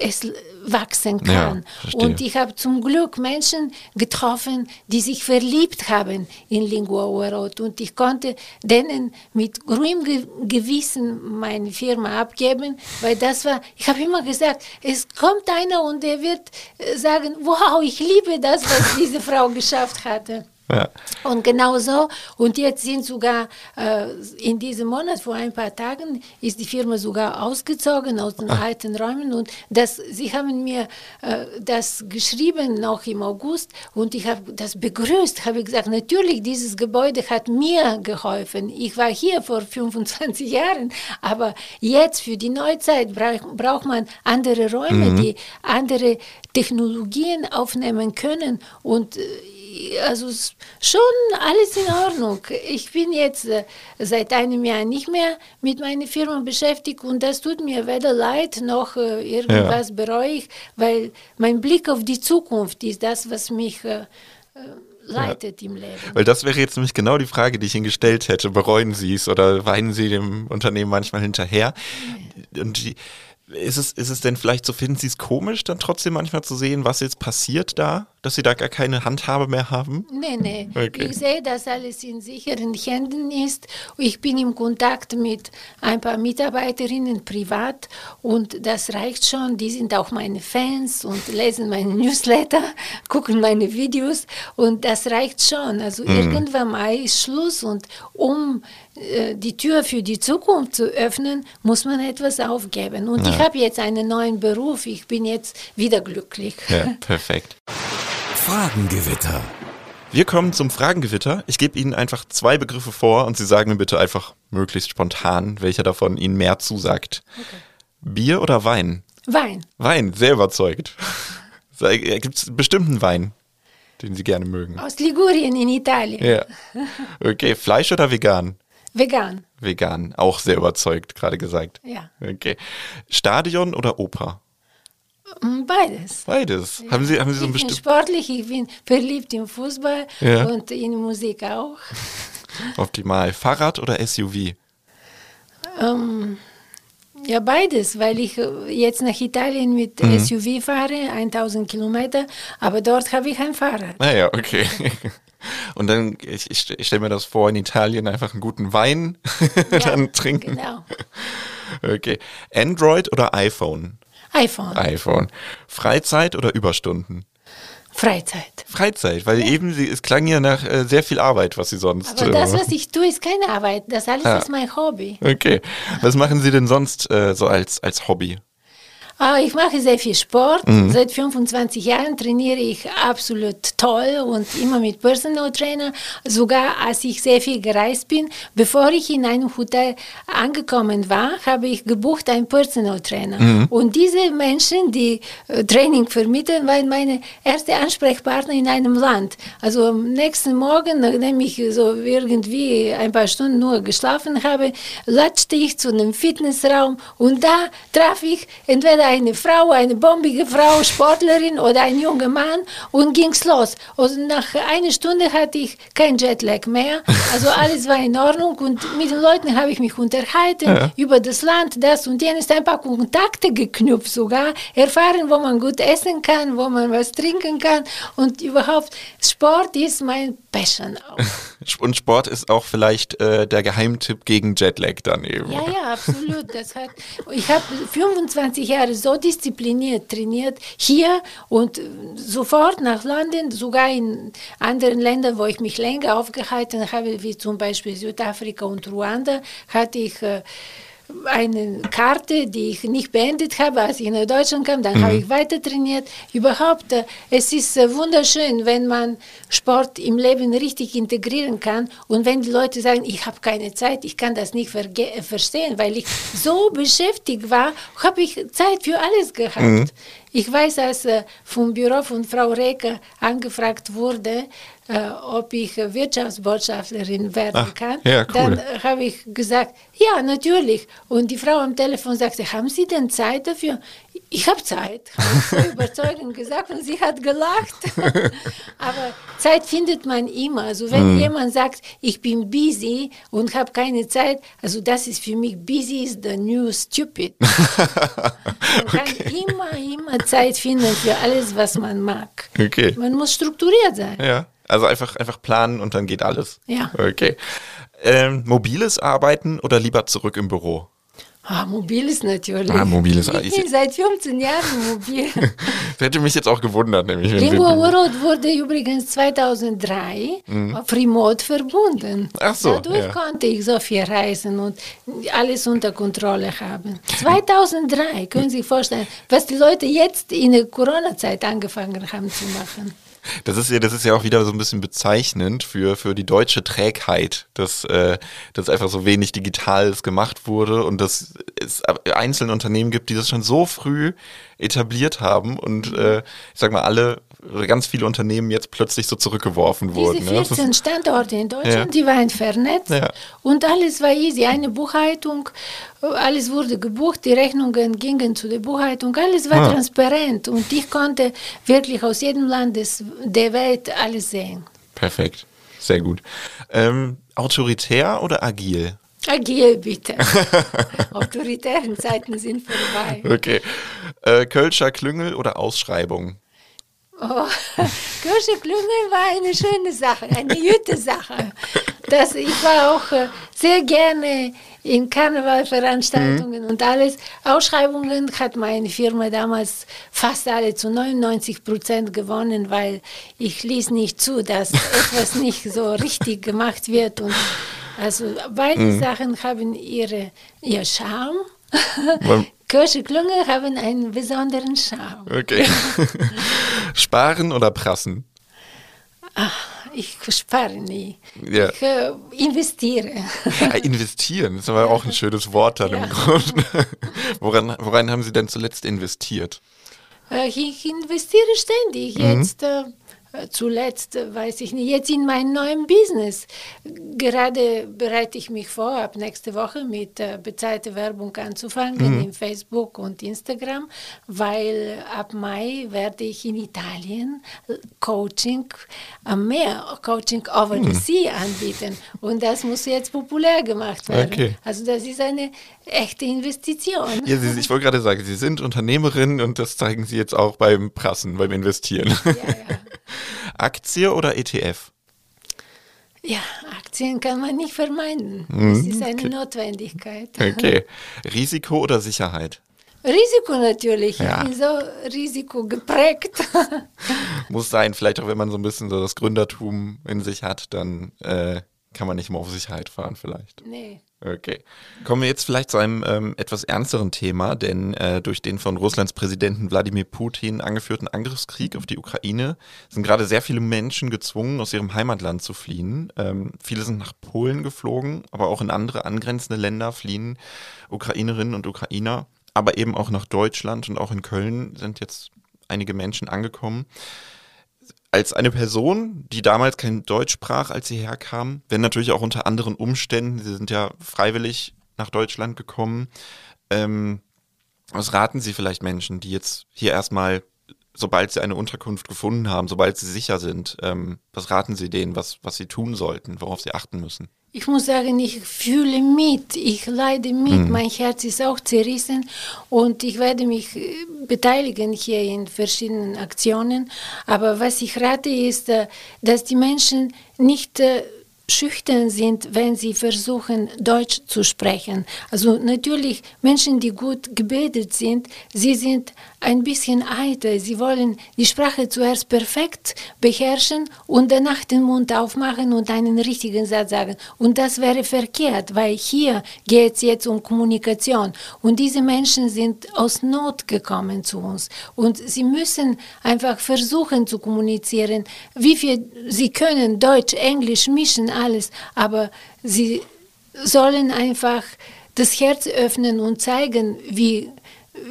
Speaker 1: es wachsen kann. Ja, und ich habe zum Glück Menschen getroffen, die sich verliebt haben in Lingua Uerot. Und ich konnte denen mit ruhigem Gewissen meine Firma abgeben, weil das war, ich habe immer gesagt, es kommt einer und er wird äh, sagen, wow, ich liebe das, was diese Frau geschafft hatte. Ja. Und genau so. Und jetzt sind sogar äh, in diesem Monat, vor ein paar Tagen, ist die Firma sogar ausgezogen aus den Ach. alten Räumen. Und das, sie haben mir äh, das geschrieben noch im August und ich habe das begrüßt. Habe gesagt, natürlich, dieses Gebäude hat mir geholfen. Ich war hier vor 25 Jahren, aber jetzt für die Neuzeit brauch, braucht man andere Räume, mhm. die andere Technologien aufnehmen können. Und äh, also schon alles in Ordnung. Ich bin jetzt äh, seit einem Jahr nicht mehr mit meiner Firma beschäftigt und das tut mir weder leid noch äh, irgendwas ja. bereue ich, weil mein Blick auf die Zukunft ist das, was mich äh, leitet ja. im Leben.
Speaker 3: Weil das wäre jetzt nämlich genau die Frage, die ich Ihnen gestellt hätte. Bereuen Sie es oder weinen Sie dem Unternehmen manchmal hinterher? Und die, ist es, ist es denn vielleicht so, finden Sie es komisch, dann trotzdem manchmal zu sehen, was jetzt passiert da? Dass Sie da gar keine Handhabe mehr haben?
Speaker 1: Nee, nee. Okay. Ich sehe, dass alles in sicheren Händen ist. Ich bin im Kontakt mit ein paar Mitarbeiterinnen privat und das reicht schon. Die sind auch meine Fans und lesen meine Newsletter, gucken meine Videos und das reicht schon. Also mhm. irgendwann mal ist Schluss und um die Tür für die Zukunft zu öffnen, muss man etwas aufgeben. Und ja. ich habe jetzt einen neuen Beruf. Ich bin jetzt wieder glücklich.
Speaker 3: Ja, perfekt.
Speaker 2: Fragengewitter.
Speaker 3: Wir kommen zum Fragengewitter. Ich gebe Ihnen einfach zwei Begriffe vor und Sie sagen mir bitte einfach möglichst spontan, welcher davon Ihnen mehr zusagt. Okay. Bier oder Wein?
Speaker 1: Wein.
Speaker 3: Wein, sehr überzeugt. Gibt es bestimmten Wein, den Sie gerne mögen?
Speaker 1: Aus Ligurien in Italien.
Speaker 3: Ja. Okay, Fleisch oder vegan?
Speaker 1: Vegan.
Speaker 3: Vegan, auch sehr überzeugt, gerade gesagt.
Speaker 1: Ja.
Speaker 3: Okay. Stadion oder Oper?
Speaker 1: Mm, beides.
Speaker 3: Beides. Ja. Haben Sie, haben Sie so
Speaker 1: ein bin sportlich, ich bin verliebt im Fußball ja. und in Musik auch.
Speaker 3: Optimal. Fahrrad oder SUV?
Speaker 1: Ähm, ja, beides, weil ich äh, jetzt nach Italien mit mhm. SUV fahre, 1000 Kilometer, aber dort habe ich ein Fahrrad.
Speaker 3: Naja, ah okay. Und dann, ich, ich, stelle mir das vor, in Italien einfach einen guten Wein ja, dann trinken. Genau. Okay. Android oder iPhone?
Speaker 1: iPhone.
Speaker 3: iPhone. Freizeit oder Überstunden?
Speaker 1: Freizeit.
Speaker 3: Freizeit, weil ja. eben sie, es klang ja nach äh, sehr viel Arbeit, was sie sonst.
Speaker 1: Aber das, was ich tue, ist keine Arbeit. Das alles ah. ist mein Hobby.
Speaker 3: Okay. Was machen Sie denn sonst äh, so als, als Hobby?
Speaker 1: Ah, ich mache sehr viel Sport. Mhm. Seit 25 Jahren trainiere ich absolut toll und immer mit Personal Trainer. Sogar als ich sehr viel gereist bin, bevor ich in einem Hotel angekommen war, habe ich gebucht einen Personal Trainer. Mhm. Und diese Menschen, die äh, Training vermitteln, waren meine erste Ansprechpartner in einem Land. Also am nächsten Morgen, nachdem ich so irgendwie ein paar Stunden nur geschlafen habe, latschte ich zu einem Fitnessraum und da traf ich entweder eine Frau, eine bombige Frau, Sportlerin oder ein junger Mann und ging's los. Und nach einer Stunde hatte ich kein Jetlag mehr. Also alles war in Ordnung und mit den Leuten habe ich mich unterhalten ja. über das Land, das und jenes, ein paar Kontakte geknüpft sogar, erfahren, wo man gut essen kann, wo man was trinken kann und überhaupt Sport ist mein Passion auch.
Speaker 3: Und Sport ist auch vielleicht äh, der Geheimtipp gegen Jetlag dann eben.
Speaker 1: Ja, ja, absolut. Das hat, ich habe 25 Jahre so diszipliniert trainiert hier und sofort nach London, sogar in anderen Ländern, wo ich mich länger aufgehalten habe, wie zum Beispiel Südafrika und Ruanda, hatte ich äh, eine Karte, die ich nicht beendet habe, als ich nach Deutschland kam. Dann mhm. habe ich weiter trainiert. Überhaupt, äh, es ist äh, wunderschön, wenn man Sport im Leben richtig integrieren kann. Und wenn die Leute sagen, ich habe keine Zeit, ich kann das nicht verstehen, weil ich so beschäftigt war, habe ich Zeit für alles gehabt. Mhm. Ich weiß, als äh, vom Büro von Frau Reker angefragt wurde, äh, ob ich Wirtschaftsbotschafterin werden Ach, kann, ja, cool. dann habe ich gesagt, ja, natürlich. Und die Frau am Telefon sagte, haben Sie denn Zeit dafür? Ich habe Zeit, habe ich überzeugend gesagt und sie hat gelacht. Aber Zeit findet man immer. Also wenn mm. jemand sagt, ich bin busy und habe keine Zeit, also das ist für mich, busy is the new stupid. man okay. kann immer, immer Zeit finden für alles, was man mag. Okay. Man muss strukturiert sein.
Speaker 3: Ja. Also einfach, einfach planen und dann geht alles.
Speaker 1: Ja.
Speaker 3: Okay. Ähm, mobiles Arbeiten oder lieber zurück im Büro?
Speaker 1: Ah, mobiles natürlich.
Speaker 3: Ah, mobiles.
Speaker 1: Ich bin seit 15 Jahren mobil. das
Speaker 3: hätte mich jetzt auch gewundert. Nämlich,
Speaker 1: Lingua World wurde übrigens 2003 mhm. auf Remote verbunden.
Speaker 3: Ach so.
Speaker 1: Dadurch ja. konnte ich so viel reisen und alles unter Kontrolle haben. 2003, können Sie sich vorstellen, was die Leute jetzt in der Corona-Zeit angefangen haben zu machen.
Speaker 3: Das ist ja, das ist ja auch wieder so ein bisschen bezeichnend für, für die deutsche Trägheit, dass, äh, dass einfach so wenig Digitales gemacht wurde und dass es einzelne Unternehmen gibt, die das schon so früh etabliert haben und äh, ich sag mal, alle ganz viele Unternehmen jetzt plötzlich so zurückgeworfen wurden.
Speaker 1: Diese 14 ne? Standorte in Deutschland, ja. die waren vernetzt ja. und alles war easy. Eine Buchhaltung, alles wurde gebucht, die Rechnungen gingen zu der Buchhaltung, alles war ah. transparent und ich konnte wirklich aus jedem Land des, der Welt alles sehen.
Speaker 3: Perfekt, sehr gut. Ähm, autoritär oder agil?
Speaker 1: Agil, bitte. Autoritären Zeiten sind vorbei.
Speaker 3: Okay. Äh, Kölscher Klüngel oder Ausschreibung?
Speaker 1: Oh, Kirsche Klüngel war eine schöne Sache, eine gute Sache. Das, ich war auch äh, sehr gerne in Karnevalveranstaltungen mhm. und alles. Ausschreibungen hat meine Firma damals fast alle zu 99 Prozent gewonnen, weil ich ließ nicht zu, dass etwas nicht so richtig gemacht wird. Und also beide mhm. Sachen haben ihre, ihr Charme. Klunge haben einen besonderen Charme.
Speaker 3: Okay. Sparen oder prassen?
Speaker 1: Ach, ich spare nie. Ja. Ich äh, investiere.
Speaker 3: Ja, investieren, ist aber auch ein schönes Wort dann im Grunde. woran, woran haben Sie denn zuletzt investiert?
Speaker 1: Äh, ich investiere ständig. Mhm. Jetzt äh, zuletzt, äh, weiß ich nicht, jetzt in meinem neuen Business. Gerade bereite ich mich vor, ab nächste Woche mit äh, bezahlter Werbung anzufangen mhm. in Facebook und Instagram, weil ab Mai werde ich in Italien Coaching am Meer, Coaching over mhm. the sea anbieten. Und das muss jetzt populär gemacht werden. Okay. Also das ist eine echte Investition.
Speaker 3: Ja, Sie, ich wollte gerade sagen, Sie sind Unternehmerin und das zeigen Sie jetzt auch beim Prassen, beim Investieren. Ja, ja. Aktie oder ETF?
Speaker 1: Ja, Aktien kann man nicht vermeiden. Das ist eine okay. Notwendigkeit.
Speaker 3: Okay. Risiko oder Sicherheit?
Speaker 1: Risiko natürlich. Ja. Ich bin so risikogeprägt.
Speaker 3: Muss sein, vielleicht auch wenn man so ein bisschen so das Gründertum in sich hat, dann äh, kann man nicht mehr auf Sicherheit fahren vielleicht.
Speaker 1: Nee.
Speaker 3: Okay. Kommen wir jetzt vielleicht zu einem ähm, etwas ernsteren Thema, denn äh, durch den von Russlands Präsidenten Wladimir Putin angeführten Angriffskrieg auf die Ukraine sind gerade sehr viele Menschen gezwungen, aus ihrem Heimatland zu fliehen. Ähm, viele sind nach Polen geflogen, aber auch in andere angrenzende Länder fliehen Ukrainerinnen und Ukrainer, aber eben auch nach Deutschland und auch in Köln sind jetzt einige Menschen angekommen als eine Person, die damals kein Deutsch sprach, als sie herkam, wenn natürlich auch unter anderen Umständen, sie sind ja freiwillig nach Deutschland gekommen, ähm, was raten Sie vielleicht Menschen, die jetzt hier erstmal, sobald sie eine Unterkunft gefunden haben, sobald sie sicher sind, ähm, was raten Sie denen, was, was sie tun sollten, worauf sie achten müssen?
Speaker 1: Ich muss sagen, ich fühle mit, ich leide mit, mhm. mein Herz ist auch zerrissen und ich werde mich äh, beteiligen hier in verschiedenen Aktionen. Aber was ich rate ist, äh, dass die Menschen nicht äh, schüchtern sind, wenn sie versuchen, Deutsch zu sprechen. Also natürlich Menschen, die gut gebildet sind, sie sind ein bisschen eitel. Sie wollen die Sprache zuerst perfekt beherrschen und danach den Mund aufmachen und einen richtigen Satz sagen. Und das wäre verkehrt, weil hier geht es jetzt um Kommunikation. Und diese Menschen sind aus Not gekommen zu uns. Und sie müssen einfach versuchen zu kommunizieren, wie viel sie können, Deutsch, Englisch mischen, alles, aber sie sollen einfach das Herz öffnen und zeigen, wie,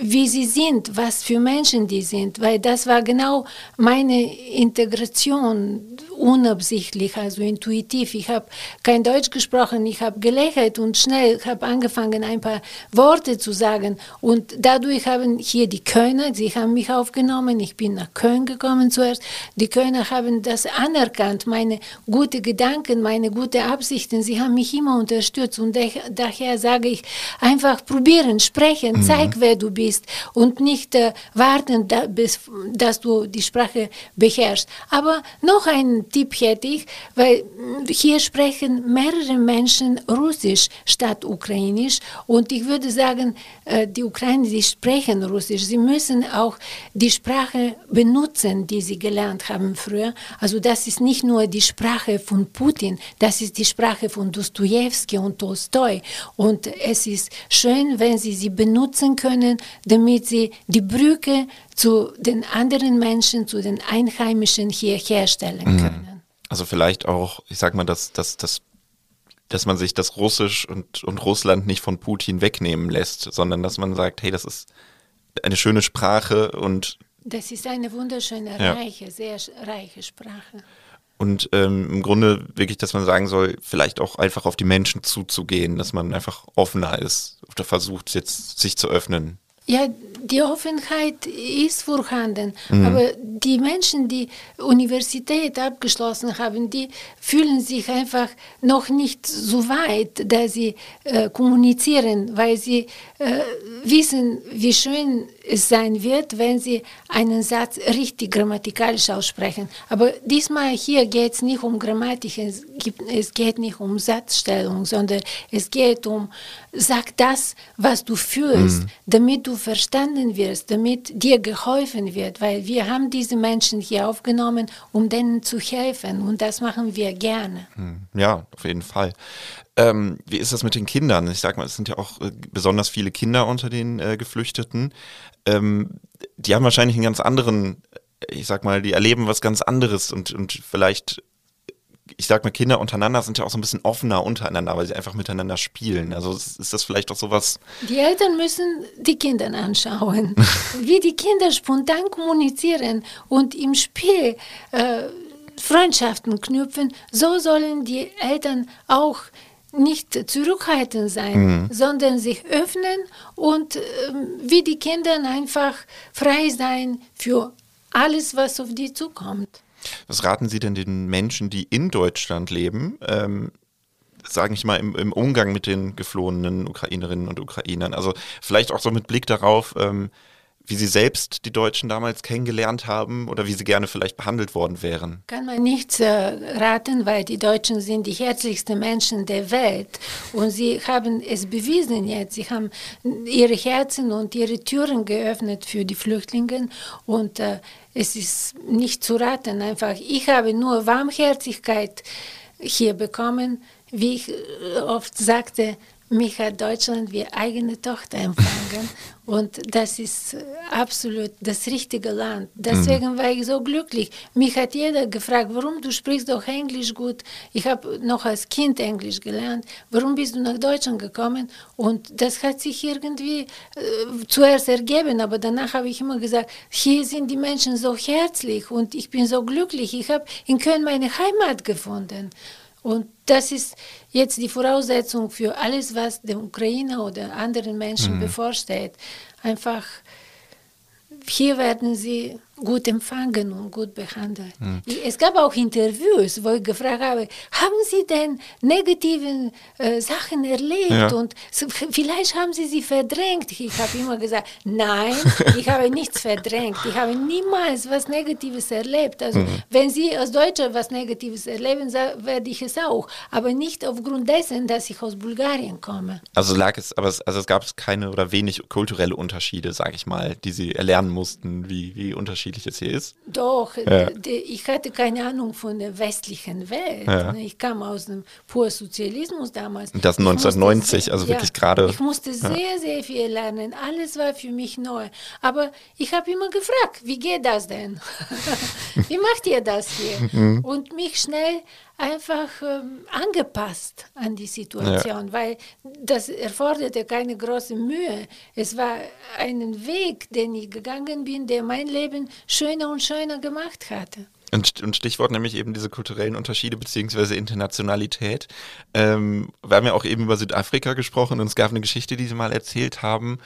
Speaker 1: wie sie sind, was für Menschen die sind, weil das war genau meine Integration unabsichtlich, also intuitiv. Ich habe kein Deutsch gesprochen, ich habe gelächelt und schnell habe angefangen, ein paar Worte zu sagen. Und dadurch haben hier die Kölner, sie haben mich aufgenommen, ich bin nach Köln gekommen zuerst. Die Kölner haben das anerkannt, meine guten Gedanken, meine guten Absichten. Sie haben mich immer unterstützt und daher sage ich, einfach probieren, sprechen, mhm. zeig, wer du bist und nicht äh, warten, da, bis, dass du die Sprache beherrschst. Aber noch ein Tipp hätte ich, weil hier sprechen mehrere Menschen Russisch statt Ukrainisch und ich würde sagen, äh, die Ukrainer, die sprechen Russisch, sie müssen auch die Sprache benutzen, die sie gelernt haben früher. Also das ist nicht nur die Sprache von Putin, das ist die Sprache von Dostoevsky und Tolstoi und es ist schön, wenn sie sie benutzen können, damit sie die Brücke zu den anderen Menschen, zu den Einheimischen hier herstellen mhm. können.
Speaker 3: Also vielleicht auch, ich sag mal, dass, dass, dass, dass man sich das Russisch und, und Russland nicht von Putin wegnehmen lässt, sondern dass man sagt, hey, das ist eine schöne Sprache und
Speaker 1: das ist eine wunderschöne, ja. reiche, sehr reiche Sprache.
Speaker 3: Und ähm, im Grunde wirklich, dass man sagen soll, vielleicht auch einfach auf die Menschen zuzugehen, dass man einfach offener ist oder versucht, jetzt sich zu öffnen.
Speaker 1: Ja, die Offenheit ist vorhanden, mhm. aber die Menschen, die Universität abgeschlossen haben, die fühlen sich einfach noch nicht so weit, dass sie äh, kommunizieren, weil sie äh, wissen, wie schön es sein wird, wenn sie einen Satz richtig grammatikalisch aussprechen. Aber diesmal hier geht es nicht um Grammatik, es, gibt, es geht nicht um Satzstellung, sondern es geht um, sag das, was du fühlst, mhm. damit du verstanden wirst, damit dir geholfen wird, weil wir haben diese Menschen hier aufgenommen, um denen zu helfen und das machen wir gerne.
Speaker 3: Mhm. Ja, auf jeden Fall. Ähm, wie ist das mit den Kindern? Ich sag mal, es sind ja auch äh, besonders viele Kinder unter den äh, Geflüchteten. Ähm, die haben wahrscheinlich einen ganz anderen, ich sag mal, die erleben was ganz anderes und, und vielleicht, ich sag mal, Kinder untereinander sind ja auch so ein bisschen offener untereinander, weil sie einfach miteinander spielen. Also ist das vielleicht auch sowas?
Speaker 1: Die Eltern müssen die Kinder anschauen, wie die Kinder spontan kommunizieren und im Spiel äh, Freundschaften knüpfen. So sollen die Eltern auch nicht zurückhaltend sein, mhm. sondern sich öffnen und äh, wie die Kinder einfach frei sein für alles, was auf die zukommt.
Speaker 3: Was raten Sie denn den Menschen, die in Deutschland leben, ähm, sage ich mal, im, im, Umgang mit den geflohenen Ukrainerinnen und Ukrainern? Also vielleicht auch so mit Blick darauf, ähm, wie Sie selbst die Deutschen damals kennengelernt haben oder wie Sie gerne vielleicht behandelt worden wären?
Speaker 1: Kann man nicht äh, raten, weil die Deutschen sind die herzlichsten Menschen der Welt und sie haben es bewiesen jetzt. Sie haben ihre Herzen und ihre Türen geöffnet für die Flüchtlinge und äh, es ist nicht zu raten einfach. Ich habe nur Warmherzigkeit hier bekommen, wie ich äh, oft sagte, mich hat Deutschland wie eigene Tochter empfangen und das ist absolut das richtige Land. Deswegen mhm. war ich so glücklich. Mich hat jeder gefragt, warum du sprichst doch Englisch gut. Ich habe noch als Kind Englisch gelernt. Warum bist du nach Deutschland gekommen? Und das hat sich irgendwie äh, zuerst ergeben, aber danach habe ich immer gesagt, hier sind die Menschen so herzlich und ich bin so glücklich. Ich habe in Köln meine Heimat gefunden. Und das ist jetzt die Voraussetzung für alles, was dem Ukrainer oder anderen Menschen mhm. bevorsteht. Einfach, hier werden sie gut empfangen und gut behandelt. Hm. Es gab auch Interviews, wo ich gefragt habe, haben Sie denn negative äh, Sachen erlebt ja. und vielleicht haben Sie sie verdrängt. Ich habe immer gesagt, nein, ich habe nichts verdrängt. Ich habe niemals was Negatives erlebt. Also mhm. wenn Sie als Deutscher was Negatives erleben, werde ich es auch. Aber nicht aufgrund dessen, dass ich aus Bulgarien komme.
Speaker 3: Also lag es, aber es, also es gab keine oder wenig kulturelle Unterschiede, sage ich mal, die Sie erlernen mussten, wie, wie unterschiedlich unterschiedlich es hier ist?
Speaker 1: Doch, ja. ich hatte keine Ahnung von der westlichen Welt. Ja. Ich kam aus dem pur Sozialismus damals.
Speaker 3: Und das 1990, sehr, also wirklich ja, gerade.
Speaker 1: Ich musste sehr, sehr viel lernen. Alles war für mich neu. Aber ich habe immer gefragt, wie geht das denn? wie macht ihr das hier? Mhm. Und mich schnell einfach ähm, angepasst an die Situation, ja. weil das erforderte keine große Mühe. Es war ein Weg, den ich gegangen bin, der mein Leben schöner und schöner gemacht hatte.
Speaker 3: Und, und Stichwort nämlich eben diese kulturellen Unterschiede beziehungsweise Internationalität. Ähm, wir haben ja auch eben über Südafrika gesprochen und es gab eine Geschichte, die Sie mal erzählt haben,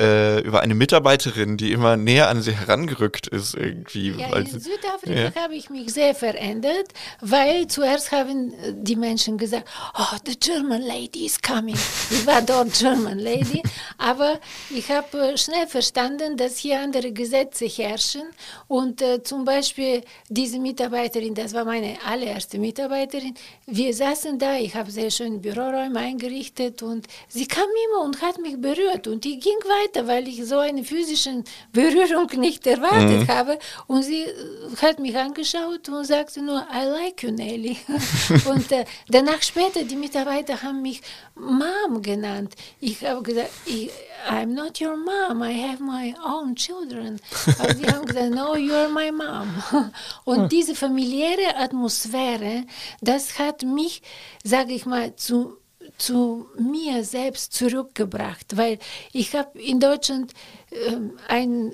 Speaker 3: äh, über eine Mitarbeiterin, die immer näher an sie herangerückt ist irgendwie.
Speaker 1: Ja, in Südafrika ja. habe ich mich sehr verändert, weil zuerst haben äh, die Menschen gesagt, oh, the German lady is coming. Ich war dort German lady, aber ich habe äh, schnell verstanden, dass hier andere Gesetze herrschen und äh, zum Beispiel diese Mitarbeiterin, das war meine allererste Mitarbeiterin, wir saßen da, ich habe sehr schön Büroräume eingerichtet und sie kam immer und hat mich berührt und ich ging weiter weiter, weil ich so eine physische Berührung nicht erwartet mhm. habe. Und sie äh, hat mich angeschaut und sagte nur, I like you, Nelly. und äh, danach später, die Mitarbeiter haben mich Mom genannt. Ich habe gesagt, ich, I'm not your mom, I have my own children. Aber sie haben gesagt, no, you're my mom. Und hm. diese familiäre Atmosphäre, das hat mich, sage ich mal, zu zu mir selbst zurückgebracht, weil ich habe in Deutschland äh, ein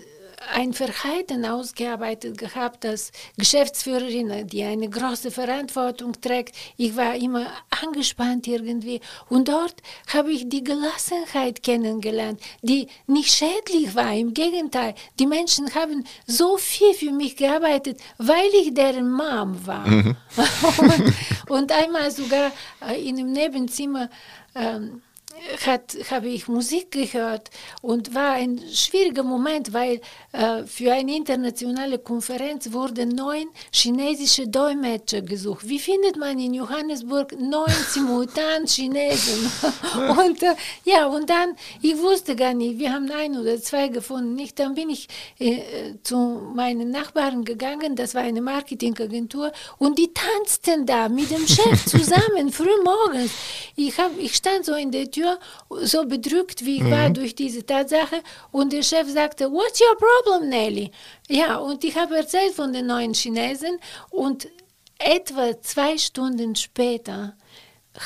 Speaker 1: ein Verhalten ausgearbeitet gehabt als Geschäftsführerin, die eine große Verantwortung trägt. Ich war immer angespannt irgendwie. Und dort habe ich die Gelassenheit kennengelernt, die nicht schädlich war. Im Gegenteil, die Menschen haben so viel für mich gearbeitet, weil ich deren Mom war. Mhm. und, und, einmal sogar äh, in einem Nebenzimmer. Ähm, hat, habe ich Musik gehört und war ein schwieriger Moment, weil äh, für eine internationale Konferenz wurden neun chinesische Dolmetscher gesucht. Wie findet man in Johannesburg neun simultan Chinesen? und äh, ja, und dann, ich wusste gar nicht, wir haben ein oder zwei gefunden. Nicht, dann bin ich äh, zu meinen Nachbarn gegangen, das war eine Marketingagentur, und die tanzten da mit dem Chef zusammen, früh morgens. Ich, hab, ich stand so in der Tür Tür, so bedrückt wie ich mhm. war durch diese Tatsache. Und der Chef sagte, What's your problem, Nelly? Ja, und ich habe erzählt von den neuen Chinesen und etwa zwei Stunden später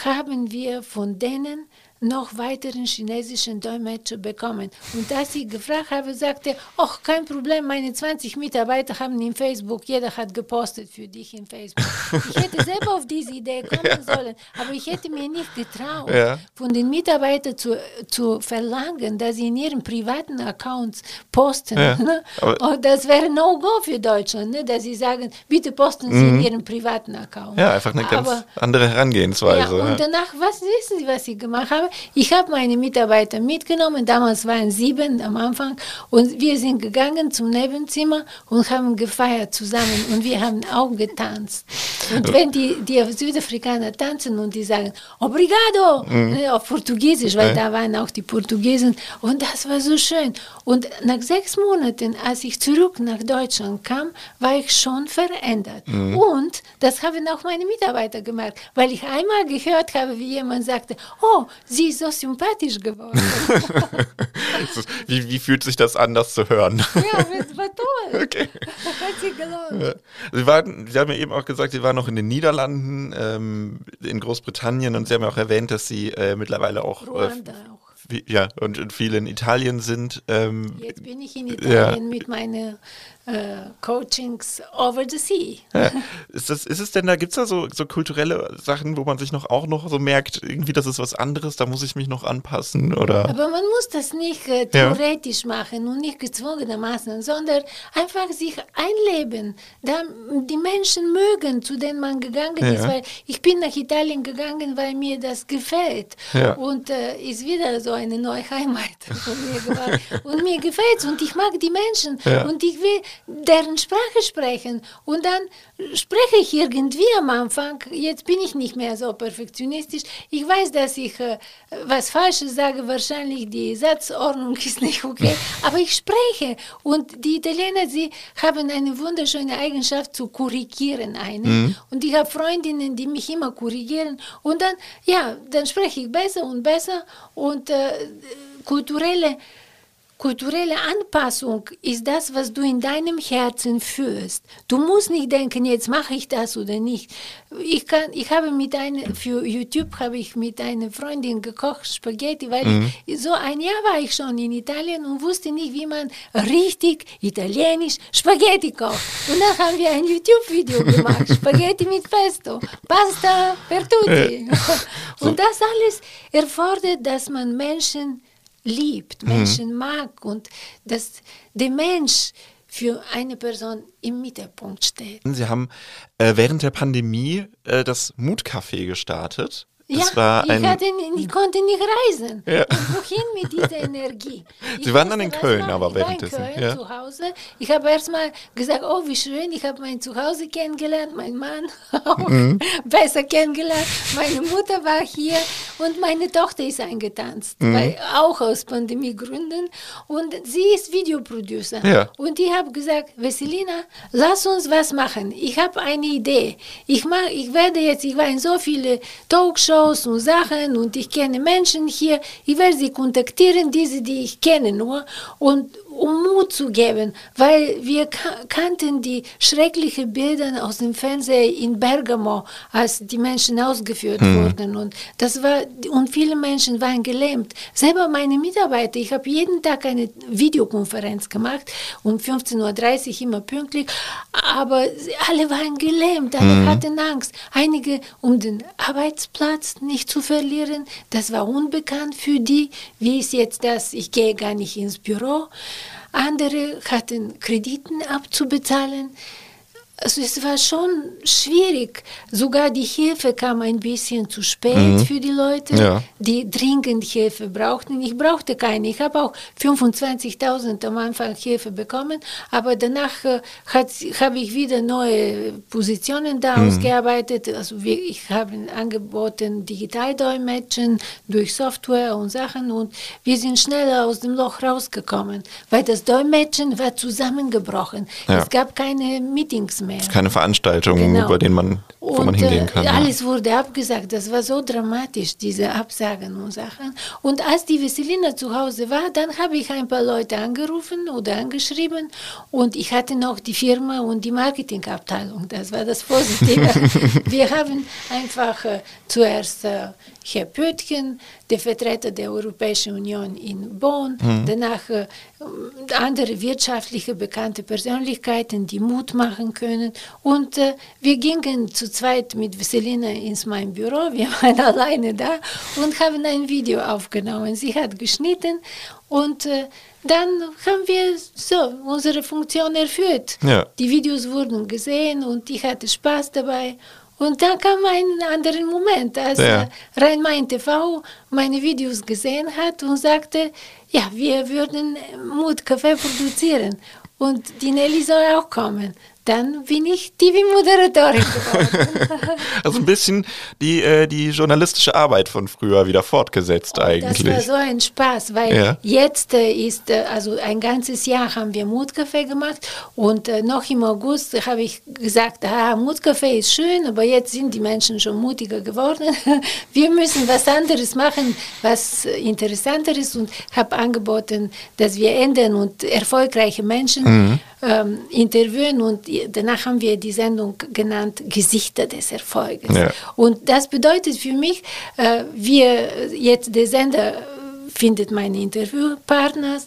Speaker 1: haben wir von denen noch weiteren chinesischen Dolmetscher bekommen. Und als ich gefragt habe, sagte er, ach, kein Problem, meine 20 Mitarbeiter haben in Facebook, jeder hat gepostet für dich in Facebook. Ich hätte selber auf diese Idee kommen ja. sollen, aber ich hätte mir nicht getraut, ja. von den Mitarbeitern zu, zu verlangen, dass sie in ihren privaten Accounts posten. Ja. Ne? Und das wäre No-Go für Deutschland, ne? dass sie sagen, bitte posten Sie mhm. in Ihren privaten Account.
Speaker 3: Ja, einfach eine ganz aber, andere Herangehensweise.
Speaker 1: Ja, und danach, was wissen Sie, was ich gemacht habe? Ich habe meine Mitarbeiter mitgenommen, damals waren sieben am Anfang, und wir sind gegangen zum Nebenzimmer und haben gefeiert zusammen und wir haben auch getanzt. Und wenn die, die Südafrikaner tanzen und die sagen, Obrigado, mhm. Ne, auf Portugiesisch, weil da waren auch die Portugiesen, und das war so schön. Und nach sechs Monaten, als ich zurück nach Deutschland kam, war ich schon verändert. Mhm. Und das haben auch meine Mitarbeiter gemerkt, weil ich einmal gehört habe, wie jemand sagte, oh, sie ist so sympathisch geworden.
Speaker 3: wie, wie fühlt sich das an, das zu hören?
Speaker 1: Ja, war toll. Okay. Hat sie gelohnt.
Speaker 3: Sie, waren, sie haben ja eben auch gesagt, Sie waren noch in den Niederlanden, ähm, in Großbritannien und Sie haben ja auch erwähnt, dass Sie äh, mittlerweile auch,
Speaker 1: Ruanda äh, auch
Speaker 3: ja, und, und viele in Italien sind.
Speaker 1: Ähm, Jetzt bin ich in Italien ja. mit meiner äh, Coachings over the sea.
Speaker 3: Ja. Ist, das, ist es denn da, gibt es da so, so kulturelle Sachen, wo man sich noch auch noch so merkt, irgendwie, das ist was anderes, da muss ich mich noch anpassen? Oder?
Speaker 1: Aber man muss das nicht äh, theoretisch ja. machen und nicht gezwungenermaßen, sondern einfach sich einleben. Da, die Menschen mögen, zu denen man gegangen ja. ist. Weil ich bin nach Italien gegangen, weil mir das gefällt. Und äh, ist wieder so eine neue Heimat von mir geworden. und mir gefällt es und ich mag die Menschen und ich will deren Sprache sprechen. Und dann spreche ich irgendwie am Anfang, jetzt bin ich nicht mehr so perfektionistisch. Ich weiß, dass ich äh, was Falsches sage, wahrscheinlich die Satzordnung ist nicht okay, aber ich spreche. Und die Italiener, sie haben eine wunderschöne Eigenschaft zu korrigieren einen. Mhm. Und ich habe Freundinnen, die mich immer korrigieren. Und dann, ja, dann spreche ich besser und besser. Und äh, kulturelle Kulturelle Anpassung ist das, was du in deinem Herzen fühlst. Du musst nicht denken, jetzt mache ich das oder nicht. Ich, kann, ich habe mit einer, für YouTube habe ich mit einer Freundin gekocht, Spaghetti, weil mhm. ich, so ein Jahr war ich schon in Italien und wusste nicht, wie man richtig italienisch Spaghetti kocht. Und dann haben wir ein YouTube-Video gemacht, Spaghetti mit Pesto, Pasta per tutti. Und das alles erfordert, dass man Menschen liebt, mhm. Menschen mhm. mag und dass der Mensch für eine Person im Mittelpunkt steht.
Speaker 3: Sie haben äh, während der Pandemie äh, das Mutcafé gestartet.
Speaker 1: Das ja, war ein ich, hatte, ich konnte nicht reisen. Ja. Wohin mit dieser Energie?
Speaker 3: Ich Sie waren dann in Köln, aber währenddessen.
Speaker 1: Ich war in Köln ja. zu Hause. Ich habe erst mal gesagt, oh, wie schön, ich habe mein Zuhause kennengelernt, mein Mann auch mhm. besser kennengelernt. Meine Mutter war hier und meine Tochter ist eingetanzt, mhm. weil, auch aus Pandemiegründen. Und sie ist Videoproducer. Ja. Und ich habe gesagt, Veselina, lass uns was machen. Ich habe eine Idee. Ich, mach, ich werde jetzt, ich war in so viele Talkshows, Shows und Sachen und ich kenne Menschen hier. Ich werde sie kontaktieren, diese, die ich kenne nur. Und um Mut zu geben, weil wir kannten die schrecklichen Bilder aus dem Fernsehen in Bergamo, als die Menschen ausgeführt hm. wurden und das war und viele Menschen waren gelähmt. Selber meine Mitarbeiter, ich habe jeden Tag eine Videokonferenz gemacht um 15:30 Uhr immer pünktlich, aber alle waren gelähmt, alle hm. hatten Angst. Einige um den Arbeitsplatz nicht zu verlieren, das war unbekannt für die. Wie ist jetzt das? Ich gehe gar nicht ins Büro. Andere hatten Krediten abzubezahlen. Also es war schon schwierig. Sogar die Hilfe kam ein bisschen zu spät mhm. für die Leute, ja. die dringend Hilfe brauchten. Ich brauchte keine. Ich habe auch 25.000 am Anfang Hilfe bekommen, aber danach äh, habe ich wieder neue Positionen da mhm. ausgearbeitet. Also wir, ich habe angeboten Digitaldolmetschen durch Software und Sachen und wir sind schneller aus dem Loch rausgekommen, weil das Dolmetschen war zusammengebrochen. Ja. Es gab keine Meetings mehr.
Speaker 3: Keine Veranstaltung, genau. bei denen man, wo und, man hingehen kann. Äh,
Speaker 1: alles ja. wurde abgesagt. Das war so dramatisch, diese Absagen und Sachen. Und als die Vesselina zu Hause war, dann habe ich ein paar Leute angerufen oder angeschrieben und ich hatte noch die Firma und die Marketingabteilung. Das war das Positive. Wir haben einfach äh, zuerst äh, Herr Pöttgen, der Vertreter der Europäischen Union in Bonn, mhm. danach äh, andere wirtschaftliche bekannte Persönlichkeiten, die Mut machen können. Und äh, wir gingen zu zweit mit Veselina ins mein Büro, wir waren alleine da und haben ein Video aufgenommen. Sie hat geschnitten und äh, dann haben wir so unsere Funktion erfüllt. Ja. Die Videos wurden gesehen und ich hatte Spaß dabei. Und dann kam ein anderer Moment, als ja. Rhein-Main TV meine Videos gesehen hat und sagte, ja, wir würden Mutkaffee produzieren und die Nelly soll auch kommen dann bin ich TV-Moderatorin geworden.
Speaker 3: also ein bisschen die, äh, die journalistische Arbeit von früher wieder fortgesetzt
Speaker 1: oh,
Speaker 3: eigentlich.
Speaker 1: Das war so ein Spaß, weil ja. jetzt äh, ist, äh, also ein ganzes Jahr haben wir Mutkaffee gemacht und äh, noch im August habe ich gesagt, ah, Mutkaffee ist schön, aber jetzt sind die Menschen schon mutiger geworden. wir müssen was anderes machen, was interessanter ist und habe angeboten, dass wir ändern und erfolgreiche Menschen mhm. Ähm, interviewen und danach haben wir die Sendung genannt Gesichter des Erfolges. Ja. Und das bedeutet für mich, äh, wir jetzt der Sender findet meine Interviewpartner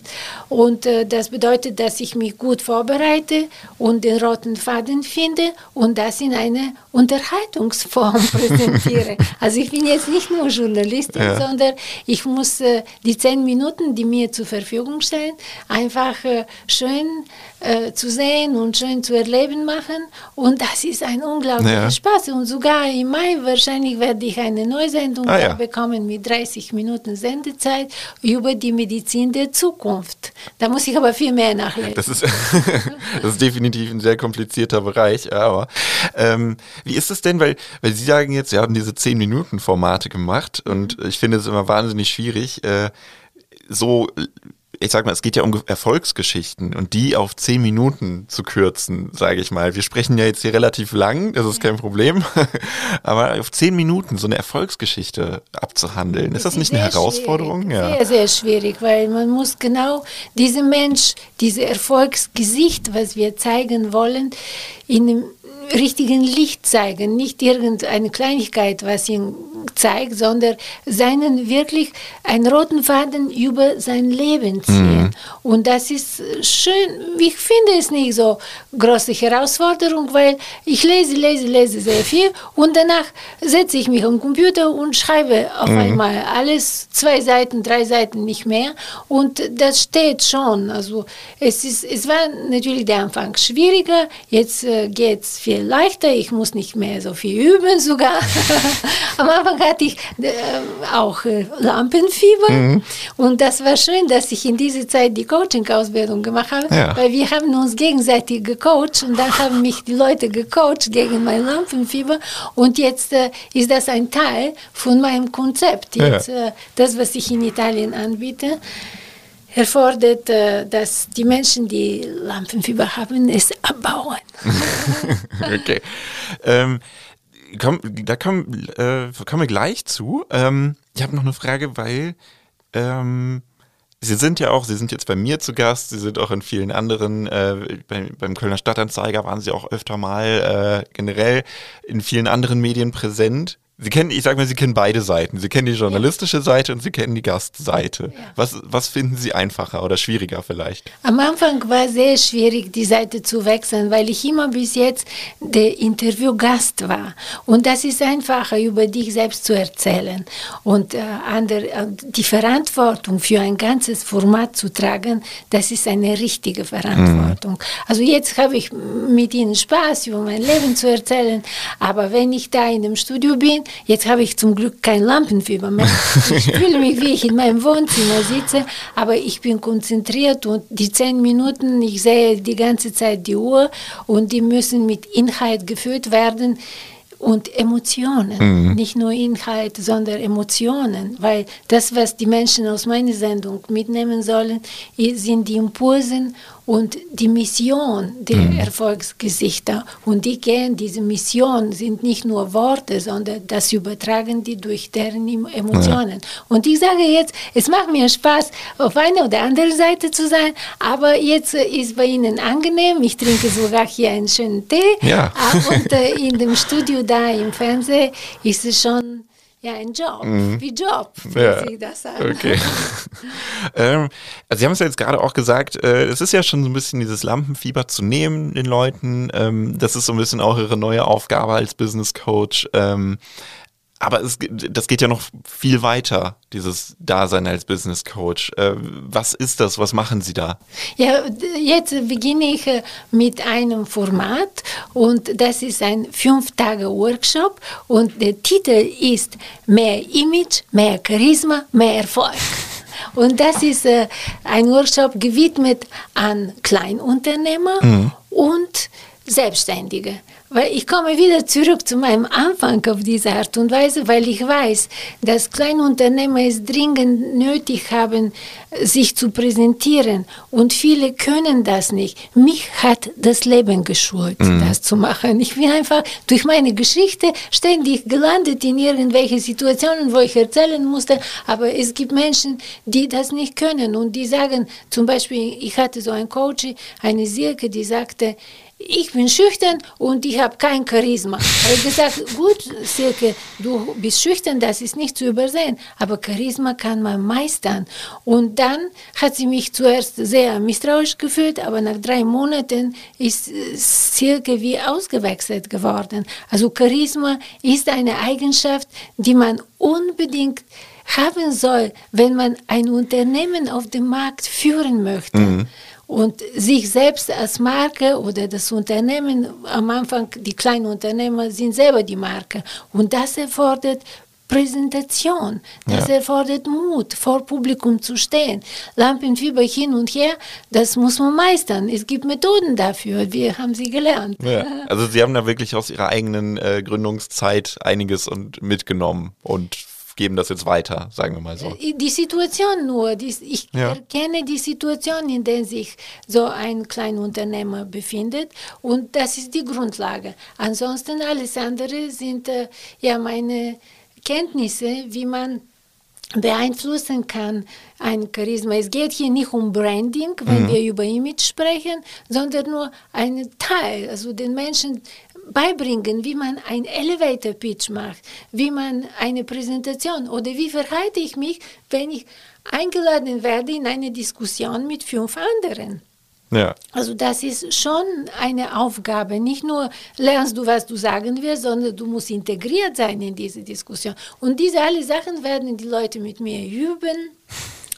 Speaker 1: und äh, das bedeutet, dass ich mich gut vorbereite und den roten Faden finde und das in eine Unterhaltungsform präsentiere. also ich bin jetzt nicht nur Journalistin, ja. sondern ich muss äh, die zehn Minuten, die mir zur Verfügung stehen, einfach äh, schön äh, zu sehen und schön zu erleben machen. Und das ist ein unglaublicher ja. Spaß. Und sogar im Mai wahrscheinlich werde ich eine Neusendung ah, ja. bekommen mit 30 Minuten Sendezeit über die Medizin der Zukunft. Da muss ich aber viel mehr nachlesen.
Speaker 3: Das ist, das ist definitiv ein sehr komplizierter Bereich. Aber ähm, wie ist es denn, weil, weil Sie sagen jetzt, Sie haben diese 10-Minuten-Formate gemacht und ich finde es immer wahnsinnig schwierig, äh, so ich sag mal, es geht ja um Erfolgsgeschichten und die auf zehn Minuten zu kürzen, sage ich mal. Wir sprechen ja jetzt hier relativ lang, das ist kein Problem, aber auf zehn Minuten so eine Erfolgsgeschichte abzuhandeln, ist das nicht eine Herausforderung?
Speaker 1: Ja. Sehr, sehr schwierig, weil man muss genau diesem Mensch, diese Erfolgsgesicht, was wir zeigen wollen, in richtigen Licht zeigen, nicht irgendeine Kleinigkeit, was ihn zeigt, sondern seinen wirklich einen roten Faden über sein Leben ziehen. Mhm. Und das ist schön, ich finde es nicht so große Herausforderung, weil ich lese, lese, lese sehr viel und danach setze ich mich am Computer und schreibe auf mhm. einmal alles, zwei Seiten, drei Seiten, nicht mehr und das steht schon. Also es, ist, es war natürlich der Anfang schwieriger, jetzt äh, geht es viel leichter, ich muss nicht mehr so viel üben sogar. Am Anfang hatte ich äh, auch äh, Lampenfieber mhm. und das war schön, dass ich in dieser Zeit die Coaching-Ausbildung gemacht habe, ja. weil wir haben uns gegenseitig gecoacht und dann haben mich die Leute gecoacht gegen mein Lampenfieber und jetzt äh, ist das ein Teil von meinem Konzept. Jetzt, ja. äh, das, was ich in Italien anbiete, erfordert, äh, dass die Menschen, die Lampenfieber haben, es abbauen.
Speaker 3: okay. Ähm, komm, da kommen, äh, kommen wir gleich zu. Ähm, ich habe noch eine Frage, weil ähm, Sie sind ja auch, Sie sind jetzt bei mir zu Gast, Sie sind auch in vielen anderen, äh, bei, beim Kölner Stadtanzeiger waren Sie auch öfter mal äh, generell in vielen anderen Medien präsent. Sie kennen, ich sag mal, Sie kennen beide Seiten. Sie kennen die journalistische. Seite und Sie kennen die Gastseite. Ja. Was, was finden Sie einfacher oder schwieriger vielleicht?
Speaker 1: Am Anfang war es sehr schwierig, die Seite zu wechseln, weil ich immer bis jetzt der Interviewgast war. Und das ist einfacher, über dich selbst zu erzählen. Und äh, andere, äh, die Verantwortung für ein ganzes Format zu tragen, das ist eine richtige Verantwortung. Mhm. Also jetzt habe ich mit Ihnen Spaß, über mein Leben zu erzählen. Aber wenn ich da in dem Studio bin, Jetzt habe ich zum Glück kein Lampenfieber mehr. Ich fühle mich, wie ich in meinem Wohnzimmer sitze, aber ich bin konzentriert und die zehn Minuten, ich sehe die ganze Zeit die Uhr und die müssen mit Inhalt gefüllt werden und Emotionen, mhm. nicht nur Inhalt, sondern Emotionen, weil das, was die Menschen aus meiner Sendung mitnehmen sollen, sind die Impulse und die Mission der mhm. Erfolgsgesichter. Und die gehen, diese Mission sind nicht nur Worte, sondern das übertragen die durch deren Emotionen. Ja. Und ich sage jetzt, es macht mir Spaß, auf einer oder anderen Seite zu sein, aber jetzt ist bei Ihnen angenehm. Ich trinke sogar hier einen schönen Tee. Ja. Und äh, in dem Studio da im Fernsehen ist es schon ja, ein Job, mhm. wie Job, wie ja. Sie das sagen.
Speaker 3: Okay. ähm, also Sie haben es ja jetzt gerade auch gesagt, äh, es ist ja schon so ein bisschen dieses Lampenfieber zu nehmen den Leuten. Ähm, das ist so ein bisschen auch Ihre neue Aufgabe als Business Coach. Ähm, aber es, das geht ja noch viel weiter, dieses Dasein als Business Coach. Äh, was ist das? Was machen Sie da?
Speaker 1: Ja, jetzt beginne ich äh, mit einem Format und das ist ein fünf Tage Workshop und der Titel ist Mehr Image, mehr Charisma, mehr Erfolg. Und das ist äh, ein Workshop gewidmet an Kleinunternehmer mhm. und Selbstständige. Weil ich komme wieder zurück zu meinem Anfang auf diese Art und Weise, weil ich weiß, dass Kleinunternehmer es dringend nötig haben, sich zu präsentieren. Und viele können das nicht. Mich hat das Leben geschult, mhm. das zu machen. Ich bin einfach durch meine Geschichte ständig gelandet in irgendwelche Situationen, wo ich erzählen musste. Aber es gibt Menschen, die das nicht können und die sagen, zum Beispiel, ich hatte so einen Coach, eine Silke, die sagte, ich bin schüchtern und ich habe kein Charisma. Habe ich gesagt, gut, Silke, du bist schüchtern, das ist nicht zu übersehen, aber Charisma kann man meistern. Und dann hat sie mich zuerst sehr misstrauisch gefühlt, aber nach drei Monaten ist Silke wie ausgewechselt geworden. Also Charisma ist eine Eigenschaft, die man unbedingt haben soll, wenn man ein Unternehmen auf dem Markt führen möchte. Mhm und sich selbst als Marke oder das Unternehmen, am Anfang die kleinen Unternehmer sind selber die Marke und das erfordert Präsentation, das ja. erfordert Mut, vor Publikum zu stehen. Lampenfieber hin und her, das muss man meistern. Es gibt Methoden dafür, wir haben sie gelernt.
Speaker 3: Ja. Also Sie haben da wirklich aus Ihrer eigenen äh, Gründungszeit einiges und mitgenommen und geben das jetzt weiter, sagen wir mal so.
Speaker 1: Äh, die Situation nur, die, ich ja. erkenne die Situation, in der sich so ein Kleinunternehmer befindet und das ist die Grundlage. Ansonsten alles andere sind äh, ja meine Kenntnisse, wie man beeinflussen kann ein Charisma. Es geht hier nicht um Branding, wenn mhm. wir über Image sprechen, sondern nur ein Teil, also den Menschen beibringen, wie man ein Elevator Pitch macht, wie man eine Präsentation oder wie verhalte ich mich, wenn ich eingeladen werde in eine Diskussion mit fünf anderen. Ja. Also das ist schon eine Aufgabe. Nicht nur lernst du, was du sagen wirst, sondern du musst integriert sein in diese Diskussion. Und diese alle Sachen werden die Leute mit mir üben.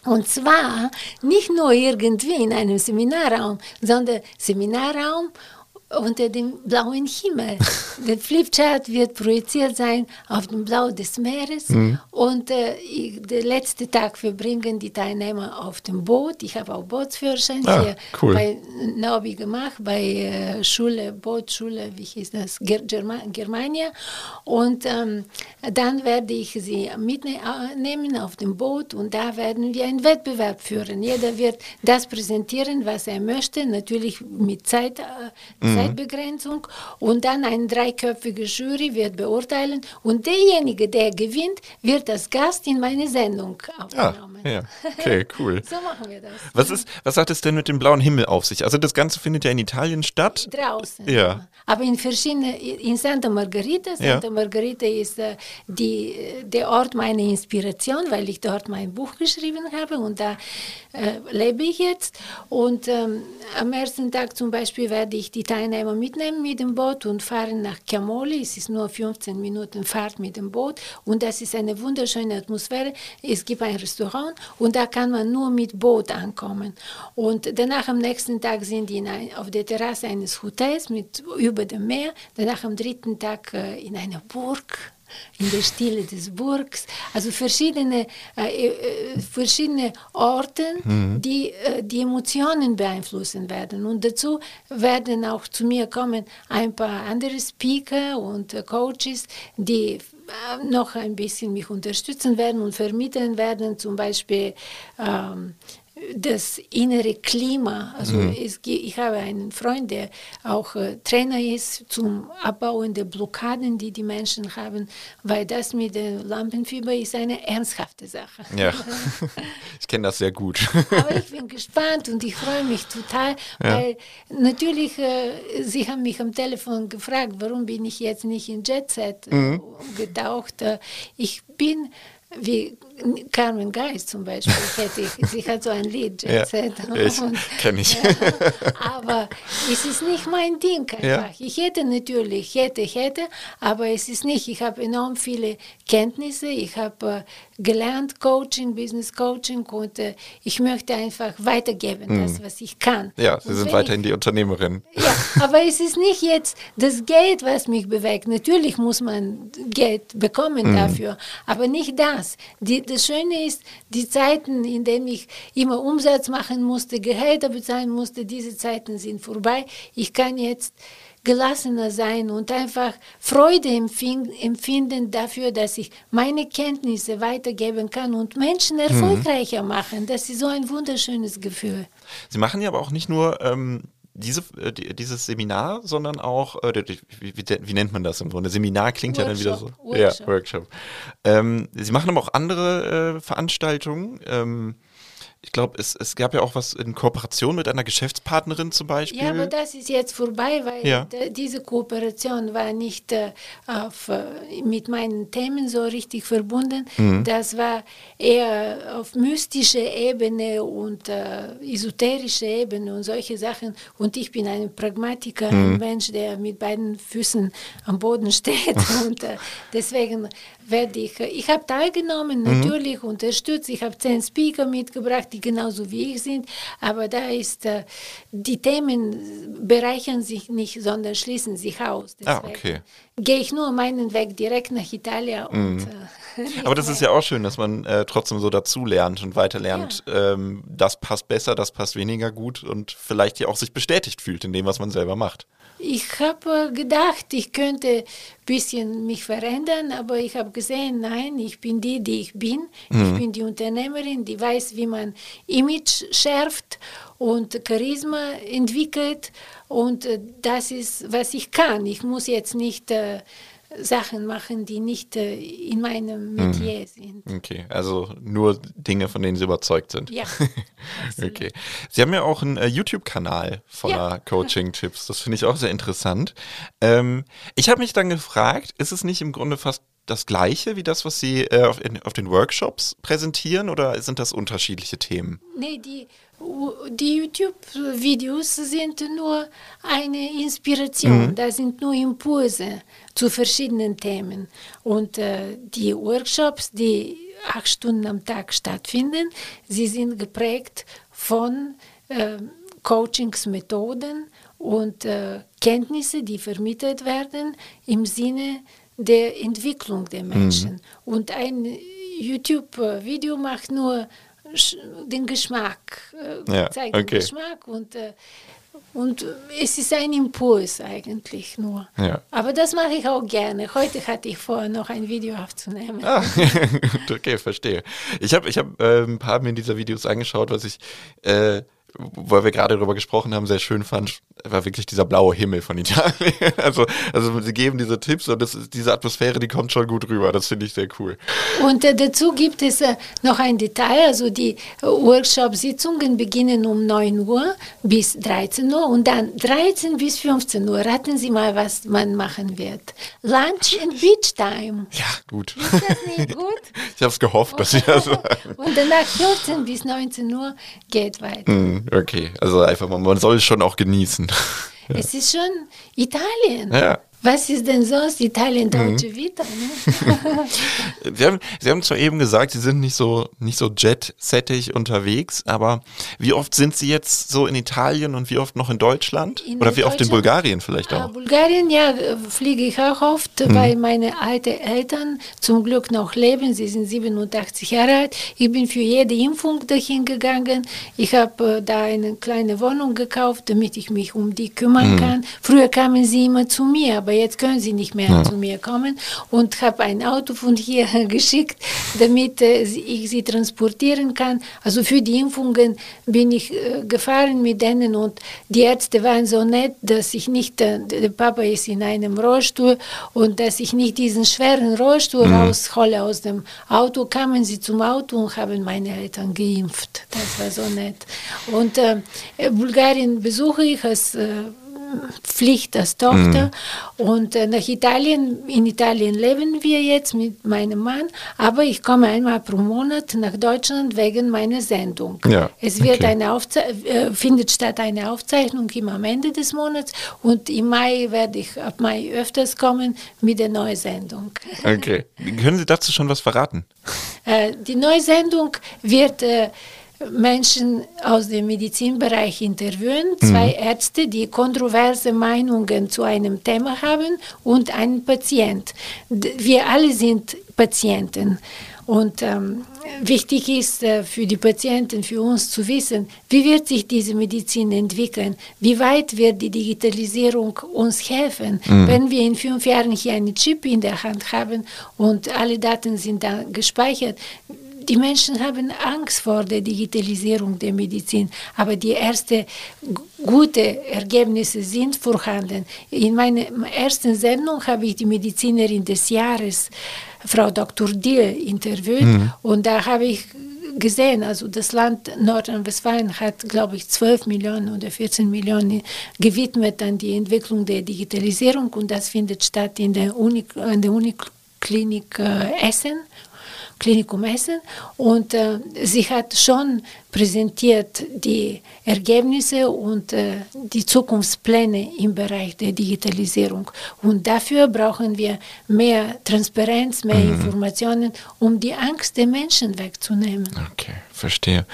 Speaker 1: Und zwar nicht nur irgendwie in einem Seminarraum, sondern Seminarraum unter dem blauen Himmel. der Flipchart wird projiziert sein auf dem Blau des Meeres mhm. und äh, ich, der letzte Tag verbringen die Teilnehmer auf dem Boot. Ich habe auch Bootsführerschein ah, hier cool. bei Nobi gemacht, bei äh, Schule, Bootschule, wie hieß das, Germa Germania. Und ähm, dann werde ich sie mitnehmen auf dem Boot und da werden wir einen Wettbewerb führen. Jeder wird das präsentieren, was er möchte, natürlich mit Zeit. Äh, mhm. Zeitbegrenzung und dann eine dreiköpfige Jury wird beurteilen und derjenige, der gewinnt, wird als Gast in meine Sendung aufgenommen.
Speaker 3: Ah, ja, okay, cool. so machen wir das. Was, ist, was hat es denn mit dem blauen Himmel auf sich? Also das Ganze findet ja in Italien statt.
Speaker 1: Draußen.
Speaker 3: Ja.
Speaker 1: Aber in verschiedenen, in Santa Margherita. Santa ja. Margherita ist äh, die, der Ort meiner Inspiration, weil ich dort mein Buch geschrieben habe und da äh, lebe ich jetzt. Und ähm, am ersten Tag zum Beispiel werde ich die Teilnehmer mitnehmen mit dem Boot und fahren nach Chiamoli. Es ist nur 15 Minuten Fahrt mit dem Boot und das ist eine wunderschöne Atmosphäre. Es gibt ein Restaurant und da kann man nur mit Boot ankommen. Und danach am nächsten Tag sind die ein, auf der Terrasse eines Hotels mit über dem Meer. Danach am dritten Tag äh, in einer Burg in der Stille des Burgs, also verschiedene, äh, äh, verschiedene Orte, mhm. die äh, die Emotionen beeinflussen werden. Und dazu werden auch zu mir kommen ein paar andere Speaker und äh, Coaches, die äh, noch ein bisschen mich unterstützen werden und vermitteln werden, zum Beispiel ähm, das innere Klima. Also mhm. es, ich habe einen Freund, der auch äh, Trainer ist zum Abbauen der Blockaden, die die Menschen haben, weil das mit dem Lampenfieber ist eine ernsthafte Sache.
Speaker 3: Ja, ich kenne das sehr gut.
Speaker 1: Aber ich bin gespannt und ich freue mich total, ja. weil natürlich, äh, Sie haben mich am Telefon gefragt, warum bin ich jetzt nicht in Jet Set äh, mhm. getaucht. Äh, ich bin wie Carmen Geist zum Beispiel, hätte ich, sie hat so ein Lied.
Speaker 3: Ja, kenne ich. Ja,
Speaker 1: aber es ist nicht mein Ding einfach. Ja. Ich hätte natürlich, hätte, hätte, aber es ist nicht. Ich habe enorm viele Kenntnisse, ich habe äh, gelernt Coaching, Business Coaching und äh, ich möchte einfach weitergeben, mhm. das, was ich kann.
Speaker 3: Ja, Sie und sind weiterhin ich, die Unternehmerin.
Speaker 1: Ja, aber es ist nicht jetzt das Geld, was mich bewegt. Natürlich muss man Geld bekommen mhm. dafür, aber nicht das. Die, das Schöne ist, die Zeiten, in denen ich immer Umsatz machen musste, Gehälter bezahlen musste, diese Zeiten sind vorbei. Ich kann jetzt gelassener sein und einfach Freude empfinden dafür, dass ich meine Kenntnisse weitergeben kann und Menschen mhm. erfolgreicher mhm. machen. Das ist so ein wunderschönes Gefühl.
Speaker 3: Sie machen ja aber auch nicht nur ähm, diese, äh, dieses Seminar, sondern auch, äh, wie, wie, wie, nennt man das im Grunde? Seminar klingt Workshop, ja dann wieder so. Workshop. Ja, Workshop. Ähm, Sie machen aber auch andere äh, Veranstaltungen. Ähm, ich glaube, es, es gab ja auch was in Kooperation mit einer Geschäftspartnerin zum Beispiel.
Speaker 1: Ja, aber das ist jetzt vorbei, weil
Speaker 3: Ja.
Speaker 1: diese Kooperation war nicht äh, auf, äh, mit meinen Themen so richtig verbunden.
Speaker 3: Mhm.
Speaker 1: Das war eher auf mystische Ebene und äh, esoterische Ebene und solche Sachen. Und ich bin ein Pragmatiker,
Speaker 3: Mhm.
Speaker 1: ein Mensch, der mit beiden Füßen am Boden steht. und äh, deswegen werde ich, ich habe teilgenommen,
Speaker 3: Mhm.
Speaker 1: natürlich unterstützt. Ich habe zehn Speaker mitgebracht, die genauso wie ich sind. Aber da ist, äh, die Themen bereichern sich nicht, sondern schließen sich aus.
Speaker 3: Ah,
Speaker 1: Deswegen
Speaker 3: okay.
Speaker 1: Gehe ich nur meinen Weg direkt nach Italien und. Äh,
Speaker 3: Aber das ist ja auch schön, dass man äh, trotzdem so dazulernt und weiterlernt. Ähm, das passt besser, das passt weniger gut und vielleicht ja auch sich bestätigt fühlt in dem, was man selber macht.
Speaker 1: Ich habe äh, gedacht, ich könnte ein bisschen mich verändern, aber ich habe gesehen, nein, ich bin die, die ich bin. Ich bin die Unternehmerin, die weiß, wie man Image schärft und Charisma entwickelt. Und äh, das ist, was ich kann. Ich muss jetzt nicht äh, Sachen machen, die nicht äh, in meinem Metier sind.
Speaker 3: Okay, also nur Dinge, von denen Sie überzeugt sind.
Speaker 1: Ja.
Speaker 3: Okay. Sie haben ja auch einen äh, YouTube-Kanal voller
Speaker 1: Ja.
Speaker 3: Coaching-Tipps. Das finde ich auch sehr interessant. Ähm, ich habe mich dann gefragt, ist es nicht im Grunde fast das Gleiche wie das, was Sie äh, auf, in, auf den Workshops präsentieren oder sind das unterschiedliche Themen?
Speaker 1: Nee, die, die YouTube-Videos sind nur eine Inspiration, da sind nur Impulse zu verschiedenen Themen. Und äh, die Workshops, die acht Stunden am Tag stattfinden, sie sind geprägt von äh, Coachingsmethoden und äh, Kenntnisse, die vermittelt werden im Sinne der Entwicklung der Menschen. Und ein YouTube-Video macht nur den Geschmack, äh,
Speaker 3: Ja,
Speaker 1: zeigt
Speaker 3: okay.
Speaker 1: den Geschmack und, äh, und es ist ein Impuls eigentlich nur.
Speaker 3: Ja.
Speaker 1: Aber das mache ich auch gerne. Heute hatte ich vor, noch ein Video aufzunehmen.
Speaker 3: Ah, okay, verstehe. Ich habe ich hab, äh, ein paar mir dieser Videos angeschaut, was ich, äh, weil wir gerade darüber gesprochen haben, sehr schön fand, war wirklich dieser blaue Himmel von Italien. Also, also sie geben diese Tipps und das ist, diese Atmosphäre, die kommt schon gut rüber. Das finde ich sehr cool.
Speaker 1: Und äh, dazu gibt es äh, noch ein Detail, also die äh, Workshop-Sitzungen beginnen um 9 Uhr bis 13 Uhr und dann 13 bis 15 Uhr. Raten Sie mal, was man machen wird. Lunch and Beach Time.
Speaker 3: Ja, gut.
Speaker 1: Ist das nicht gut?
Speaker 3: Ich habe es gehofft, dass sie das sagen.
Speaker 1: Und danach 14 bis 19 Uhr geht weiter.
Speaker 3: Okay, also einfach mal, man soll es schon auch genießen.
Speaker 1: Es ist schon Italien.
Speaker 3: Ja. Mhm.
Speaker 1: Was ist denn sonst Italien Deutsche Vita? Ne?
Speaker 3: Sie haben, Sie haben zwar eben gesagt, Sie sind nicht so, nicht so jet-settig unterwegs, aber wie oft sind Sie jetzt so in Italien und wie oft noch in Deutschland?
Speaker 1: In
Speaker 3: Oder wie oft in? Bulgarien vielleicht
Speaker 1: Ah,
Speaker 3: auch?
Speaker 1: Bulgarien, ja, fliege ich auch oft,
Speaker 3: Mhm.
Speaker 1: weil meine alten Eltern zum Glück noch leben. Sie sind 87 Jahre alt. Ich bin für jede Impfung dahin gegangen. Ich habe äh, da eine kleine Wohnung gekauft, damit ich mich um die kümmern
Speaker 3: Mhm.
Speaker 1: kann. Früher kamen sie immer zu mir, aber jetzt können sie nicht mehr zu mir kommen. Und habe ein Auto von hier geschickt, damit äh, ich sie transportieren kann. Also für die Impfungen bin ich äh, gefahren mit denen und die Ärzte waren so nett, dass ich nicht, äh, der Papa ist in einem Rollstuhl und dass ich nicht diesen schweren Rollstuhl raushole aus dem Auto, kamen sie zum Auto und haben meine Eltern geimpft. Das war so nett. Und äh, Bulgarien besuche ich als äh, Pflicht als Tochter. Und äh, nach Italien, in Italien leben wir jetzt mit meinem Mann, aber ich komme einmal pro Monat nach Deutschland wegen meiner Sendung.
Speaker 3: Ja,
Speaker 1: Es wird
Speaker 3: okay.
Speaker 1: eine Aufze äh, findet statt eine Aufzeichnung immer am Ende des Monats und im Mai werde ich ab Mai öfters kommen mit der neuen Sendung.
Speaker 3: Okay. Können Sie dazu schon was verraten?
Speaker 1: Äh, Die neue Sendung wird äh, Menschen aus dem Medizinbereich interviewen, zwei Ärzte, die kontroverse Meinungen zu einem Thema haben und einen Patient. Wir alle sind Patienten. Und ähm, wichtig ist äh, für die Patienten, für uns zu wissen, wie wird sich diese Medizin entwickeln, wie weit wird die Digitalisierung uns helfen, wenn wir in fünf Jahren hier einen Chip in der Hand haben und alle Daten sind da gespeichert. Die Menschen haben Angst vor der Digitalisierung der Medizin, aber die ersten g- gute Ergebnisse sind vorhanden. In meiner ersten Sendung habe ich die Medizinerin des Jahres, Frau Dr. Dill, interviewt und da habe ich gesehen, also das Land Nordrhein-Westfalen hat, glaube ich, 12 Millionen oder 14 Millionen gewidmet an die Entwicklung der Digitalisierung und das findet statt in der Uni, an der Uniklinik äh, Essen Klinikum Essen und äh, sie hat schon präsentiert die Ergebnisse und äh, die Zukunftspläne im Bereich der Digitalisierung. Und dafür brauchen wir mehr Transparenz, mehr mhm. Informationen, um die Angst der Menschen wegzunehmen.
Speaker 3: Okay, verstehe.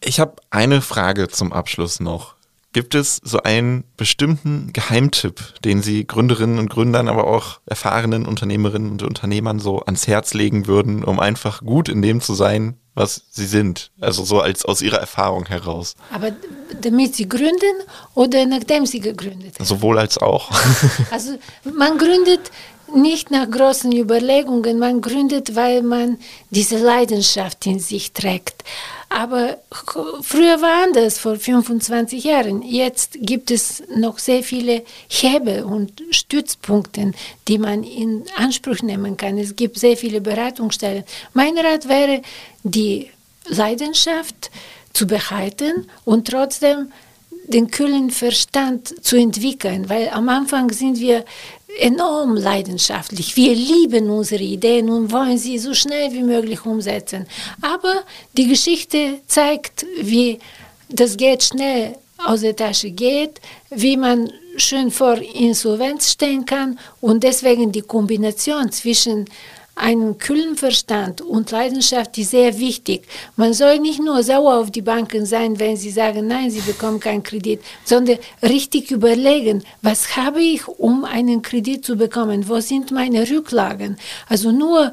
Speaker 3: Ich habe eine Frage zum Abschluss noch. Gibt es so einen bestimmten Geheimtipp, den Sie Gründerinnen und Gründern, aber auch erfahrenen Unternehmerinnen und Unternehmern so ans Herz legen würden, um einfach gut in dem zu sein, was sie sind? Also so als aus ihrer Erfahrung heraus.
Speaker 1: Aber damit sie gründen oder nachdem sie gegründet haben?
Speaker 3: Sowohl als auch.
Speaker 1: Also man gründet nicht nach großen Überlegungen, man gründet, weil man diese Leidenschaft in sich trägt. Aber früher war das, vor 25 Jahren. Jetzt gibt es noch sehr viele Hebel und Stützpunkte, die man in Anspruch nehmen kann. Es gibt sehr viele Beratungsstellen. Mein Rat wäre, die Leidenschaft zu behalten und trotzdem den kühlen Verstand zu entwickeln, weil am Anfang sind wir enorm leidenschaftlich. Wir lieben unsere Ideen und wollen sie so schnell wie möglich umsetzen. Aber die Geschichte zeigt, wie das Geld schnell aus der Tasche geht, wie man schön vor Insolvenz stehen kann und deswegen die Kombination zwischen einen kühlen Verstand und Leidenschaft ist sehr wichtig. Man soll nicht nur sauer auf die Banken sein, wenn sie sagen, nein, sie bekommen keinen Kredit, sondern richtig überlegen, was habe ich, um einen Kredit zu bekommen? Wo sind meine Rücklagen? Also nur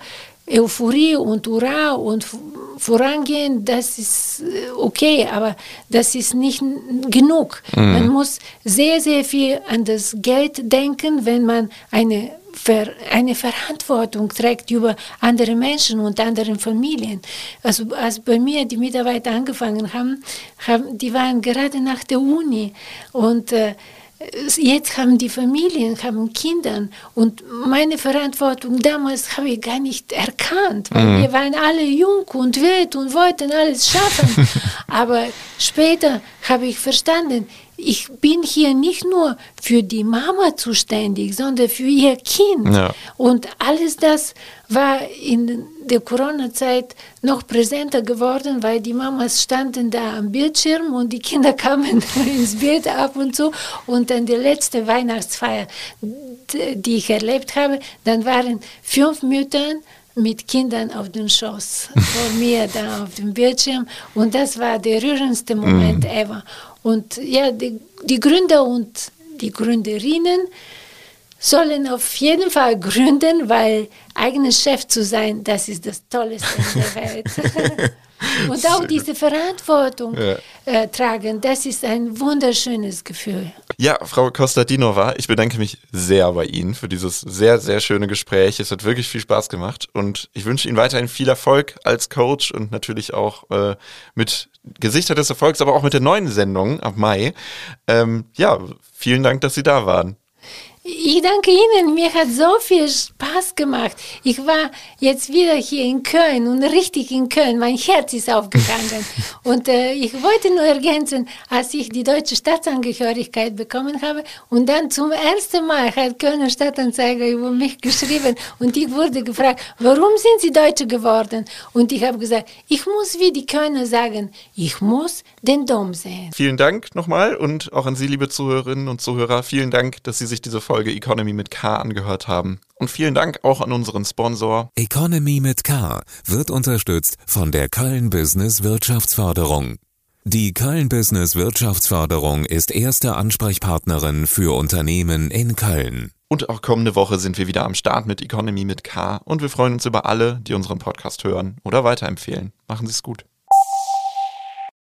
Speaker 1: Euphorie und Hurra und vorangehen, das ist äh, okay, aber das ist nicht genug. Mhm. Man muss sehr, sehr viel an das Geld denken, wenn man eine eine Verantwortung trägt über andere Menschen und andere Familien. Also als bei mir die Mitarbeiter angefangen haben, haben die waren gerade nach der Uni und äh, Jetzt haben die Familien, haben Kinder und meine Verantwortung damals habe ich gar nicht erkannt, mhm. wir waren alle jung und wild und wollten alles schaffen. Aber später habe ich verstanden, ich bin hier nicht nur für die Mama zuständig, sondern für ihr Kind. Ja. Und alles das war in der Corona-Zeit noch präsenter geworden, weil die Mamas standen da am Bildschirm und die Kinder kamen ins Bild ab und zu. Und dann die letzte Weihnachtsfeier, die ich erlebt habe, dann waren fünf Mütter mit Kindern auf dem Schoß vor mir da auf dem Bildschirm und das war der rührendste Moment mm. ever. Und ja, die, die Gründer und die Gründerinnen sollen auf jeden Fall gründen, weil eigener Chef zu sein, das ist das Tollste in der Welt. Und auch diese Verantwortung ja. äh, tragen, das ist ein wunderschönes Gefühl.
Speaker 3: Ja, Frau Kostadinova, ich bedanke mich sehr bei Ihnen für dieses sehr, sehr schöne Gespräch. Es hat wirklich viel Spaß gemacht und ich wünsche Ihnen weiterhin viel Erfolg als Coach und natürlich auch äh, mit Gesichter des Erfolgs, aber auch mit der neuen Sendung ab Mai. Ähm, ja, vielen Dank, dass Sie da waren.
Speaker 1: Ich danke Ihnen, mir hat so viel Spaß gemacht. Ich war jetzt wieder hier in Köln und richtig in Köln. Mein Herz ist aufgegangen. und äh, ich wollte nur ergänzen, als ich die deutsche Staatsangehörigkeit bekommen habe und dann zum ersten Mal hat Kölner Stadtanzeiger über mich geschrieben und ich wurde gefragt, warum sind Sie Deutsche geworden? Und ich habe gesagt, ich muss wie die Kölner sagen, ich muss den Dom sehen.
Speaker 3: Vielen Dank nochmal und auch an Sie, liebe Zuhörerinnen und Zuhörer, vielen Dank, dass Sie sich diese Folge Economy mit K angehört haben. Und vielen Dank auch an unseren Sponsor.
Speaker 2: Economy mit K wird unterstützt von der Köln Business Wirtschaftsförderung. Die Köln Business Wirtschaftsförderung ist erste Ansprechpartnerin für Unternehmen in Köln.
Speaker 3: Und auch kommende Woche sind wir wieder am Start mit Economy mit K und wir freuen uns über alle, die unseren Podcast hören oder weiterempfehlen. Machen Sie es gut.